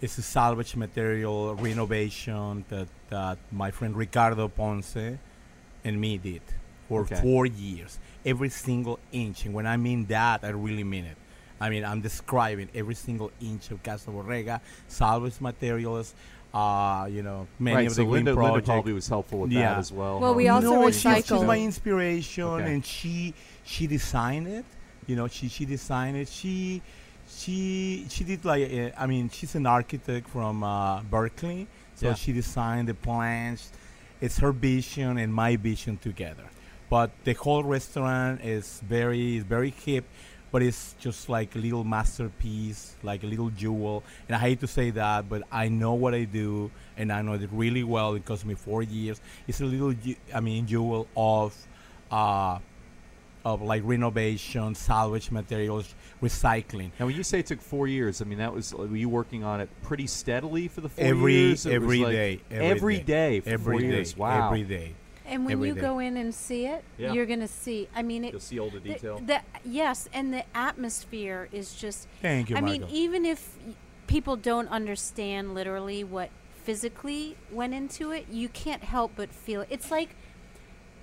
is a salvage material renovation that that my friend Ricardo Ponce and me did for Okay. four years. Every single inch, and when I mean that, I really mean it. I mean, I'm describing every single inch of Casa Borrega, salvage materials. Uh, you know, many right. of So the Linda, green Linda project. probably was helpful with Yeah. that as well. Well, huh? we also no, she's, she's my inspiration, Okay. and she she designed it. You know, she she designed it. She she she did like uh, I mean, she's an architect from uh, Berkeley, so Yeah. she designed the plans. It's her vision and my vision together. But the whole restaurant is very very hip. But it's just like a little masterpiece, like a little jewel. And I hate to say that, but I know what I do, and I know it really well. It cost me four years. It's a little, I mean, jewel of, uh, of like renovation, salvage materials, recycling. Now, when you say it took four years, I mean that was were you working on it pretty steadily for the four Every years? Every like day, every day, for every four day, years. Wow. every day. And when Every you go in and see it, Yeah. you're going to see. I mean, it. You'll see all the the- detail. The, yes, and the atmosphere is just. Thank you, I mean, even if people don't understand literally what physically went into it, you can't help but feel it. It's like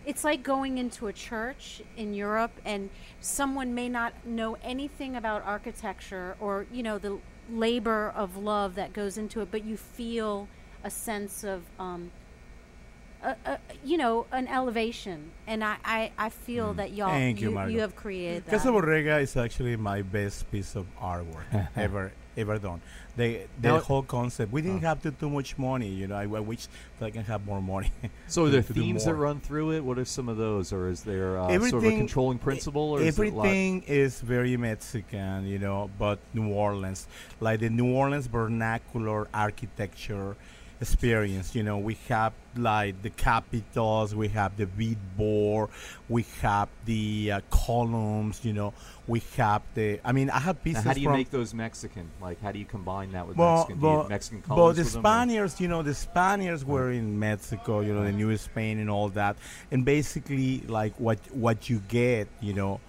it's like going into a church in Europe and someone may not know anything about architecture or, you know, the labor of love that goes into it, but you feel a sense of um a, a, you know, an elevation, and I, I, I feel that y'all Mm. Thank you, you, you have created that. Casa Borrega is actually my best piece of artwork [LAUGHS] ever ever done. The the Now- whole concept. We didn't Oh. have to too much money. You know, I, I wish that I can have more money. [LAUGHS] So are there to themes that run through it? What are some of those, or is there uh, sort of a controlling principle? Or is it a lot- Everything is very Mexican, you know, but New Orleans, like the New Orleans vernacular architecture experience. You know, we have like the capitals, we have the bead board, we have the uh, columns. You know, we have the. I mean, I have Now, pieces how do you make those Mexican? Like, how do you combine that with Well, Mexican? Well, Mexican but colors the with them, or- Spaniards, you know, the Spaniards were in Mexico, you know, the New Spain and all that, and basically, like what what you get, you know,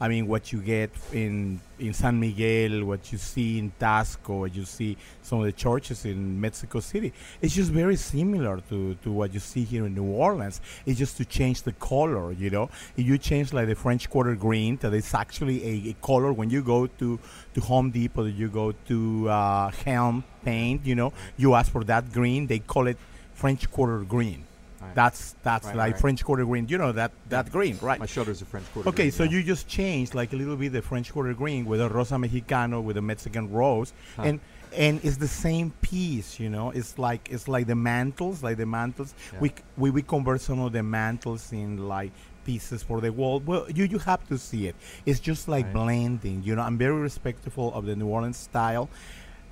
I mean, what you get in in San Miguel, what you see in Taxco, what you see some of the churches in Mexico City, it's just very similar to, to what you see here in New Orleans. It's just to change the color, you know. If you change like the French Quarter green, that is actually a, a color when you go to, to Home Depot, you go to uh, Helm Paint, you know, you ask for that green, they call it French Quarter green. Right. That's that's Right, like right. French Quarter green. You know that that green, right? My shoulder's are French Quarter. Okay, green, so yeah. you just changed like a little bit the French Quarter green with a Rosa Mexicano with a Mexican rose, Huh. and and it's the same piece, you know. It's like it's like the mantles, like the mantles. Yeah. We we we convert some of the mantles in like pieces for the wall. Well, you you have to see it. It's just like blending, you know. I'm very respectful of the New Orleans style,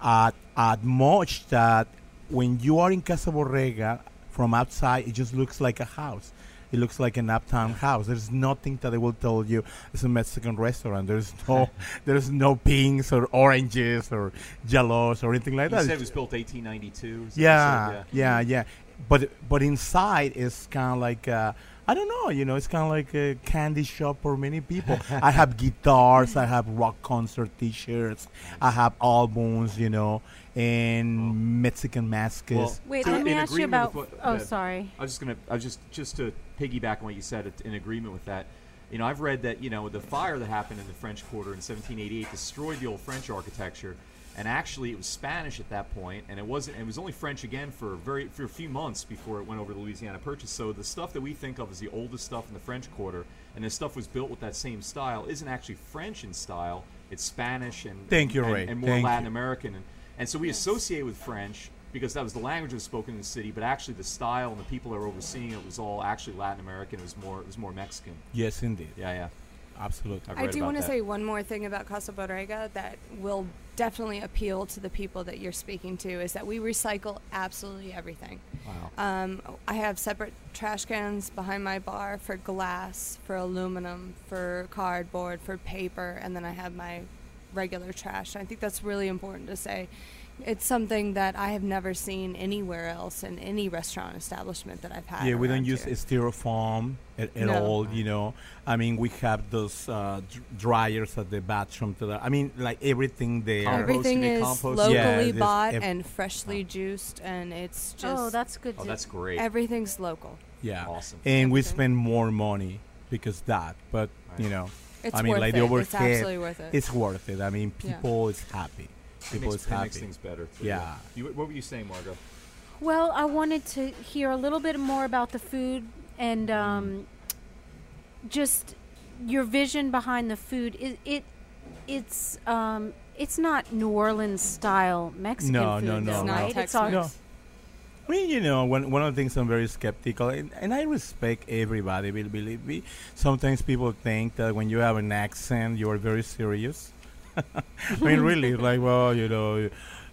at at much that when you are in Casa Borrega from outside, it just looks like a house. It looks like an uptown house. There's nothing that they will tell you it's a Mexican restaurant. There's no, [LAUGHS] there's no pinks or oranges or jellos or anything like You that. said it was built 1892. is that what you said? yeah, yeah, yeah. But but inside it's kind of like uh, I don't know. You know, it's kind of like a candy shop for many people. I have [LAUGHS] guitars. I have rock concert T-shirts. I have albums. You know, and Oh. Mexican masks. Well, Wait, So let me ask you about. what- oh, that- sorry. I was just gonna. I was just just to piggyback on what you said. In agreement with that, you know, I've read that you know the fire that happened in the French Quarter in 1788 destroyed the old French architecture, and actually it was Spanish at that point, and it wasn't. It was only French again for very for a few months before it went over to Louisiana Purchase. So the stuff that we think of as the oldest stuff in the French Quarter, and the stuff was built with that same style, isn't actually French in style. It's Spanish and Thank you, and, Ray. and more Thank Latin you. American, and, and so we associate with French because that was the language that was spoken in the city. But actually, the style and the people that were overseeing it was all actually Latin American. It was more it was more Mexican. yes, indeed, Yeah, yeah. absolutely. I've I read do want to say one more thing about Casa Borrega that will definitely appeal to the people that you're speaking to is that we recycle absolutely everything. Wow. Um, I have separate trash cans behind my bar for glass, for aluminum, for cardboard, for paper, and then I have my regular trash. I think that's really important to say. It's something that I have never seen anywhere else in any restaurant establishment that I've had. Yeah, we don't use here. styrofoam at, at No. all. You know, I mean, we have those uh, dryers at the bathroom. To the, I mean, like everything there. Everything is compost? locally Yeah, bought ev- and freshly juiced, and it's just oh, that's good. Oh, that's great. everything's local. Yeah, Awesome. and we spend more money because that. But you know, It's I mean, worth like it. the it's overhead, absolutely worth it. it's worth it. I mean, Yeah. people is happy. It People makes, is it makes things better. too, Yeah. You, what were you saying, Margot? Well, I wanted to hear a little bit more about the food and um, just your vision behind the food. It, it it's um, it's not New Orleans style Mexican No, food, no, no, though, it's no. not right? It's all, No. I mean, you know, one, one of the things I'm very skeptical, and, and I respect everybody, be- believe me. Sometimes people think that when you have an accent, you are very serious. [LAUGHS] I mean, really, like, well, you know,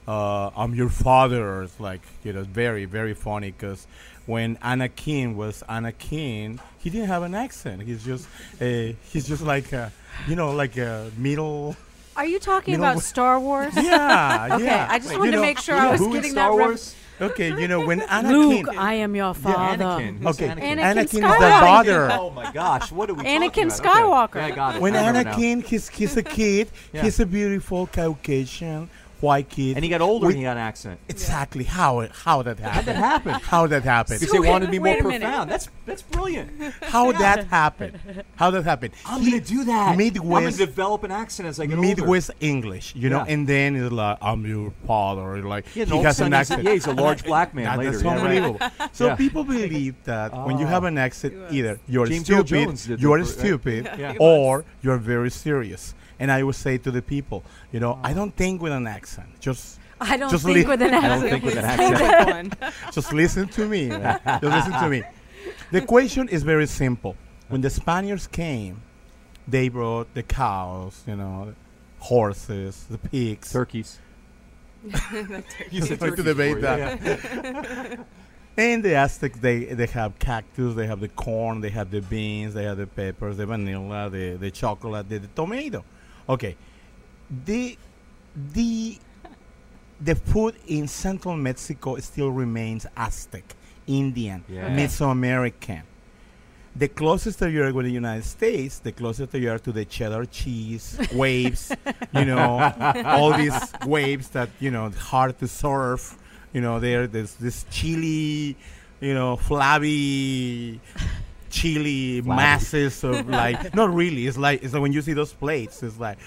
uh, I'm your father. It's like, you know, very, very funny because when Anakin was Anakin, he didn't have an accent. He's just, a, he's just like, a, you know, like a middle. Are you talking You know about what- Star Wars? [LAUGHS] Yeah, Okay, yeah. I just You wanted to make sure you I was Who in getting Star that. ref- Wars? Okay, you know, when [LAUGHS] Anakin. Luke, I am your father. Anakin. Who's Okay, Anakin? Anakin Anakin is the father. Oh my gosh, what are we Anakin talking about? Skywalker. Okay. Yeah, I got it. When I remember. Anakin, he's, he's a kid, [LAUGHS] Yeah. he's a beautiful Caucasian white kid. and he got older with- and he got an accent. exactly how it, how that happened. How'd happened. that happen? how that happened. Because they Wait- wanted to be more wait a minute. profound. That's that's brilliant. how that happened. How that happened. I'm He- gonna do that. Midwest I'm Midwest- gonna develop an accent as I get older. Midwest English, you know, Yeah. and then it's like I'm your father, like He, had he an old has an accent. Yeah, he's a [LAUGHS] large black man That- later. That's yeah, right. unbelievable. So Yeah. people believe that when you have an accent, either you're James stupid, you're stupid, or you're very serious. And I would say to the people, you know. I don't think with an accent. Just [LAUGHS] I don't Just think leave- with an I don't accent. think with an accent. [LAUGHS] just listen to me. man. Just listen to me. The question is very simple. When the Spaniards came, they brought the cows, you know, horses, the pigs. Turkeys. [LAUGHS] You said Sorry to turkeys debate before, that. yeah. And the Aztecs, they, they have cactus, they have the corn, they have the beans, they have the peppers, the vanilla, the, the chocolate, the, the tomato. Okay. The, the, the food in central Mexico still remains Aztec, Indian, Yeah. Mesoamerican. the closest that you are with the United States, the closest that you are to the cheddar cheese [LAUGHS] waves, you know, all these waves that you know hard to surf. You know, there there's this chili, you know, flabby chili Flabby. masses of [LAUGHS] like not really. It's like it's like when you see those plates, it's like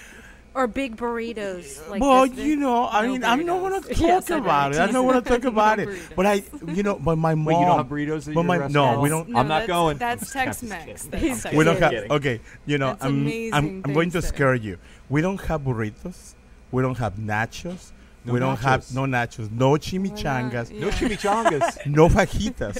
Or big burritos. Like well, this big. you know, I No mean, I'm not gonna burritos. talk [LAUGHS] Yes, about it. I don't want to talk about No it. burritos. [LAUGHS] But I, you know, but my mom. Wait, you don't have burritos at but your my- no, restaurant? we don't- No, I'm not that's- going. That's I'm just Tex-Mex. kidding. That's We we Tex-Mex. don't have. Okay, you know, That's I'm, I'm, I'm going to scare you. We don't have burritos. We don't have nachos. No we don't have no nachos. No Why not? chimichangas. No chimichangas. [LAUGHS] No fajitas.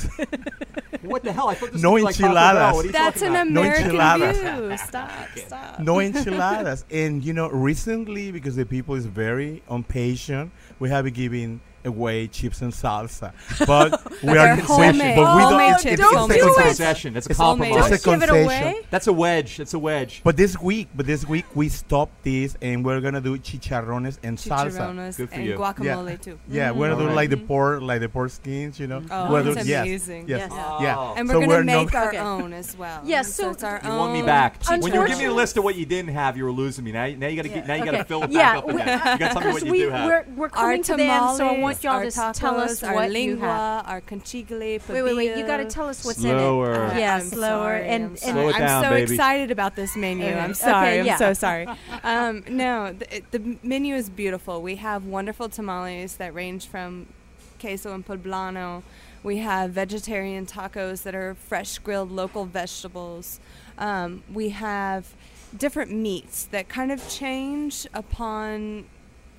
[LAUGHS] what the hell? I thought this No was enchiladas. Bell. What are you That's an about? No American enchiladas. view. Stop, [LAUGHS] stop. no enchiladas. And you know, recently because the people is very impatient, we have been giving away chips and salsa. [LAUGHS] But we But are they're homemade. but we oh don't. chips, it's, don't it's It's a a do it. concession. It's a It's homemade. compromise. It's a Don't give it concession. away. That's a wedge. It's a wedge. But this week, but this week we stopped this and we're gonna do chicharrones and salsa. Good for and you. guacamole too. Yeah, mm-hmm. we're gonna do Alright. like the pork, like the pork skins, you know. Oh, We're it's do- amazing. Yes, Yes. yeah. Oh. And we're gonna we're no- make our own as well. Yes, so it's our You own. want me back. When you were giving me a list of what you didn't have, you were losing me. Now, now you got to now you gotta fill it back up we- again. You got to tell me [LAUGHS] what you we, do have. we're, we're Our coming to the end, so I want y'all our to s- tell us our what you have. our cochinita, Wait, wait, wait! You got to tell us what's Slower. in it. Uh, Yeah, I'm slower. sorry, and I'm, and. Slow it I'm down, so baby. excited about this menu. Okay. I'm sorry. Okay, I'm so sorry. Um, no, the, the menu is beautiful. We have wonderful tamales that range from queso and poblano. We have vegetarian tacos that are fresh grilled local vegetables. Um, we have different meats that kind of change upon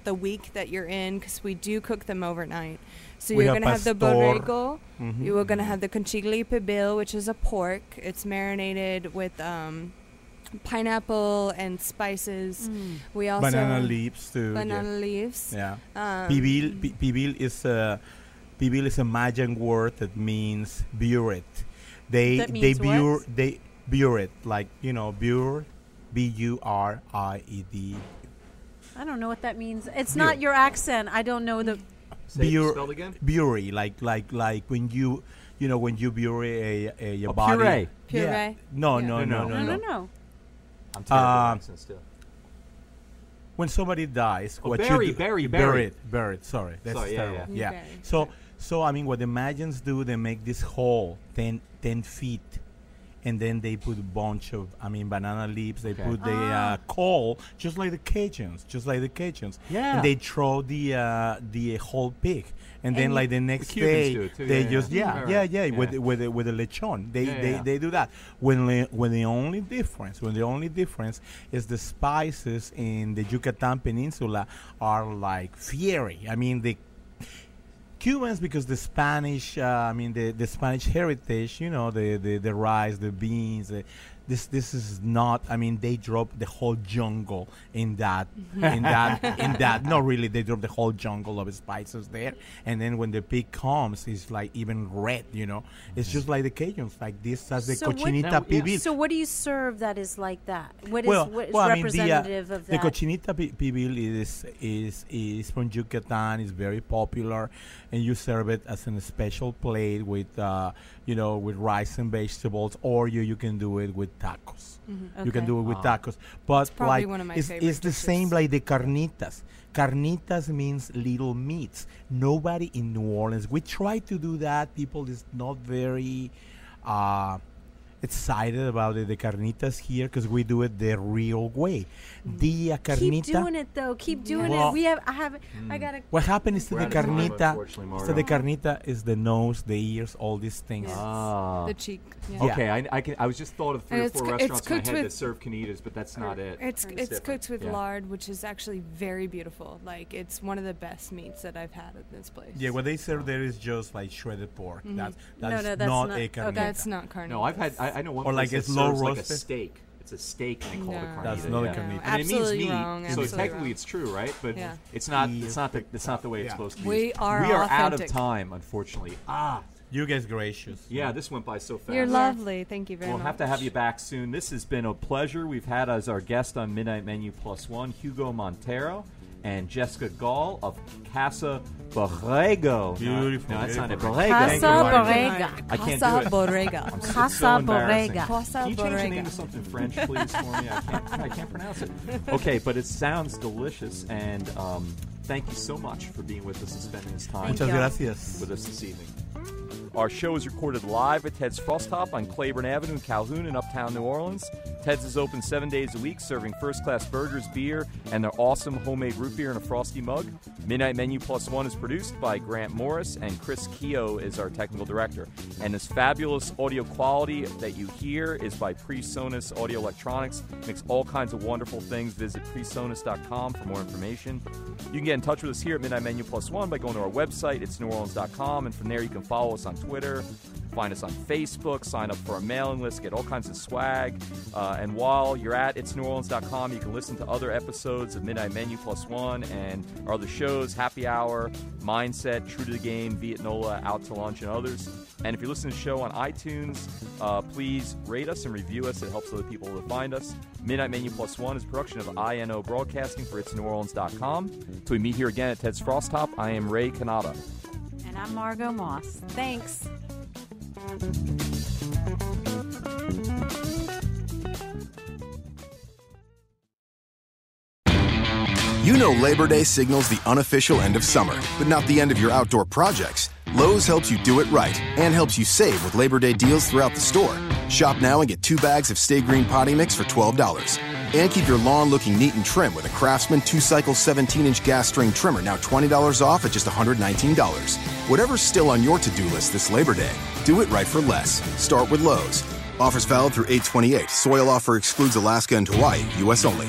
the week that you're in because we do cook them overnight. So We you're going to have the pastor. borrego. Mhm. You are going to have the cochinita pibil, which is a pork. It's marinated with um, pineapple and spices. Mm. We also banana leaves too. banana leaves. Yeah. Um, Pibil, pi- pibil is a pibil is a Mayan word that means buret. They That they means bure what? they buret like you know bure, B U R I E D. I don't know what that means. It's Beer. not your accent. I don't know the. Say it Bure- spelled again. Bury like like like when you you know when you bury a a, a A body. puree. Puree? Yeah. No, Yeah. no, No, no, no. no, No, no. no, no. I'm terrible at Um, accents too. When somebody dies, Oh, what bury, you do, bury, bury. buried, buried. Sorry, that's Sorry, yeah, terrible. yeah. Yeah. Bury. So so I mean, what the Magians do, they make this hole 10, 10 feet, and then they put a bunch of, I mean, banana leaves. They Okay. put the uh, coal, just like the Cajuns, just like the Cajuns. Yeah. And they throw the uh, the whole pig, and, then like the next Cubans day too, they yeah, just yeah. yeah Right, yeah right. yeah, with Yeah. with the, with the lechon. They Yeah, they, yeah. they do that. When the, when the only difference when the only difference is the spices in the Yucatan Peninsula are like fiery. I mean the Cubans because the Spanish, uh, I mean the, the Spanish heritage, you know, the, the, the rice, the beans. This this is not. I mean, they drop the whole jungle in that in that in [LAUGHS] that. Not really. They drop the whole jungle of spices there, and then when the pig comes, it's like even red. You know, it's just like the Cajuns. Like this, that's the So what- cochinita Now, yeah. pibil. So what do you serve that is like that? What is well, what is well, I mean, the, uh, representative of the cochinita pi- pibil is is is from Yucatan. is very popular, and you serve it as a special plate with uh, you know with rice and vegetables, or you you can do it with tacos. You can do it with Ah. tacos, but probably like one of my it's, it's the same like the carnitas. Carnitas means little meats. Nobody in New Orleans. We try to do that. People is not very. Uh, excited about the, the carnitas here because we do it the real way. The uh, carnita. Keep doing it though. Keep doing Well- it. We have. I have. I gotta. What happened is to the out time, carnita. unfortunately, So the carnita is the nose, the ears, all these things. Yes. Ah. the cheek. Yeah. Yeah. Okay, I, I can. I was just thought of three And or four coo- it's restaurants in my cooked head that serve carnitas, but that's not it. It's It's it's cooked with Yeah. lard, which is actually very beautiful. Like it's one of the best meats that I've had at this place. Yeah, what they serve there is just like shredded pork. Mhm. That's No, that's no, that's not, not- a okay. carnita. That's not carnitas. No, I've had. I, I know one Or place like that it's low serves like a steak. It's a steak and they call it a carnita. That's not a yeah. carnita. I mean, it means Absolutely meat, wrong, so absolutely technically wrong. it's true, right? But Yeah. it's not. It's not the. It's not the way it's Yeah. supposed to be. We are We are out of time, unfortunately. Ah, You guys gracious. yeah. This went by so fast. You're lovely. Thank you very much. We'll have to have you back soon. This has been a pleasure. We've had as our guest on Midnight Menu Plus One, Hugo Montero. And Jessica Gall of Casa Borrego. Beautiful, No, that's not it. Borrego. Casa Thank. Borrega. I can't Casa do it. Borrega. I'm Casa so embarrassing. Borrega. Casa Can you change the name to something French, please, for me? I can't, I can't pronounce it. Okay, but it sounds delicious, and um, thank you so much for being with us and spending this time Muchas gracias. with us this evening. Our show is recorded live at Ted's Frostop on Claiborne Avenue in Calhoun in Uptown New Orleans. Ted's is open seven days a week, serving first class burgers, beer, and their awesome homemade root beer in a frosty mug. Midnight Menu Plus One is produced by Grant Morris, and Chris Keogh is our technical director. And this fabulous audio quality that you hear is by PreSonus Audio Electronics. Makes all kinds of wonderful things. Visit presonus.com for more information. You can get in touch with us here at Midnight Menu Plus One by going to our website. It's neworleans.com, and from there you can follow us on Twitter, find us on Facebook, sign up for our mailing list, get all kinds of swag. Uh, and while you're at itsneworleans.com, you can listen to other episodes of Midnight Menu Plus One and our other shows, Happy Hour, Mindset, True to the Game, Vietnola, Out to Lunch, and others. And if you're listening to the show on iTunes, uh, please rate us and review us. It helps other people to find us. Midnight Menu Plus One is a production of INO Broadcasting for itsneworleans.com. Till we meet here again at Ted's Frostop, I am Ray Cannata. And I'm Margot Moss. Thanks. You know Labor Day signals the unofficial end of summer, but not the end of your outdoor projects. Lowe's helps you do it right and helps you save with Labor Day deals throughout the store. Shop now and get two bags of Sta-Green potting mix for $12. And keep your lawn looking neat and trim with a Craftsman 2 cycle 17 inch gas string trimmer now $20 off at just $119. Whatever's still on your to do list this Labor Day, do it right for less. Start with Lowe's. Offers valid through 828. Soil offer excludes Alaska and Hawaii, U.S. only.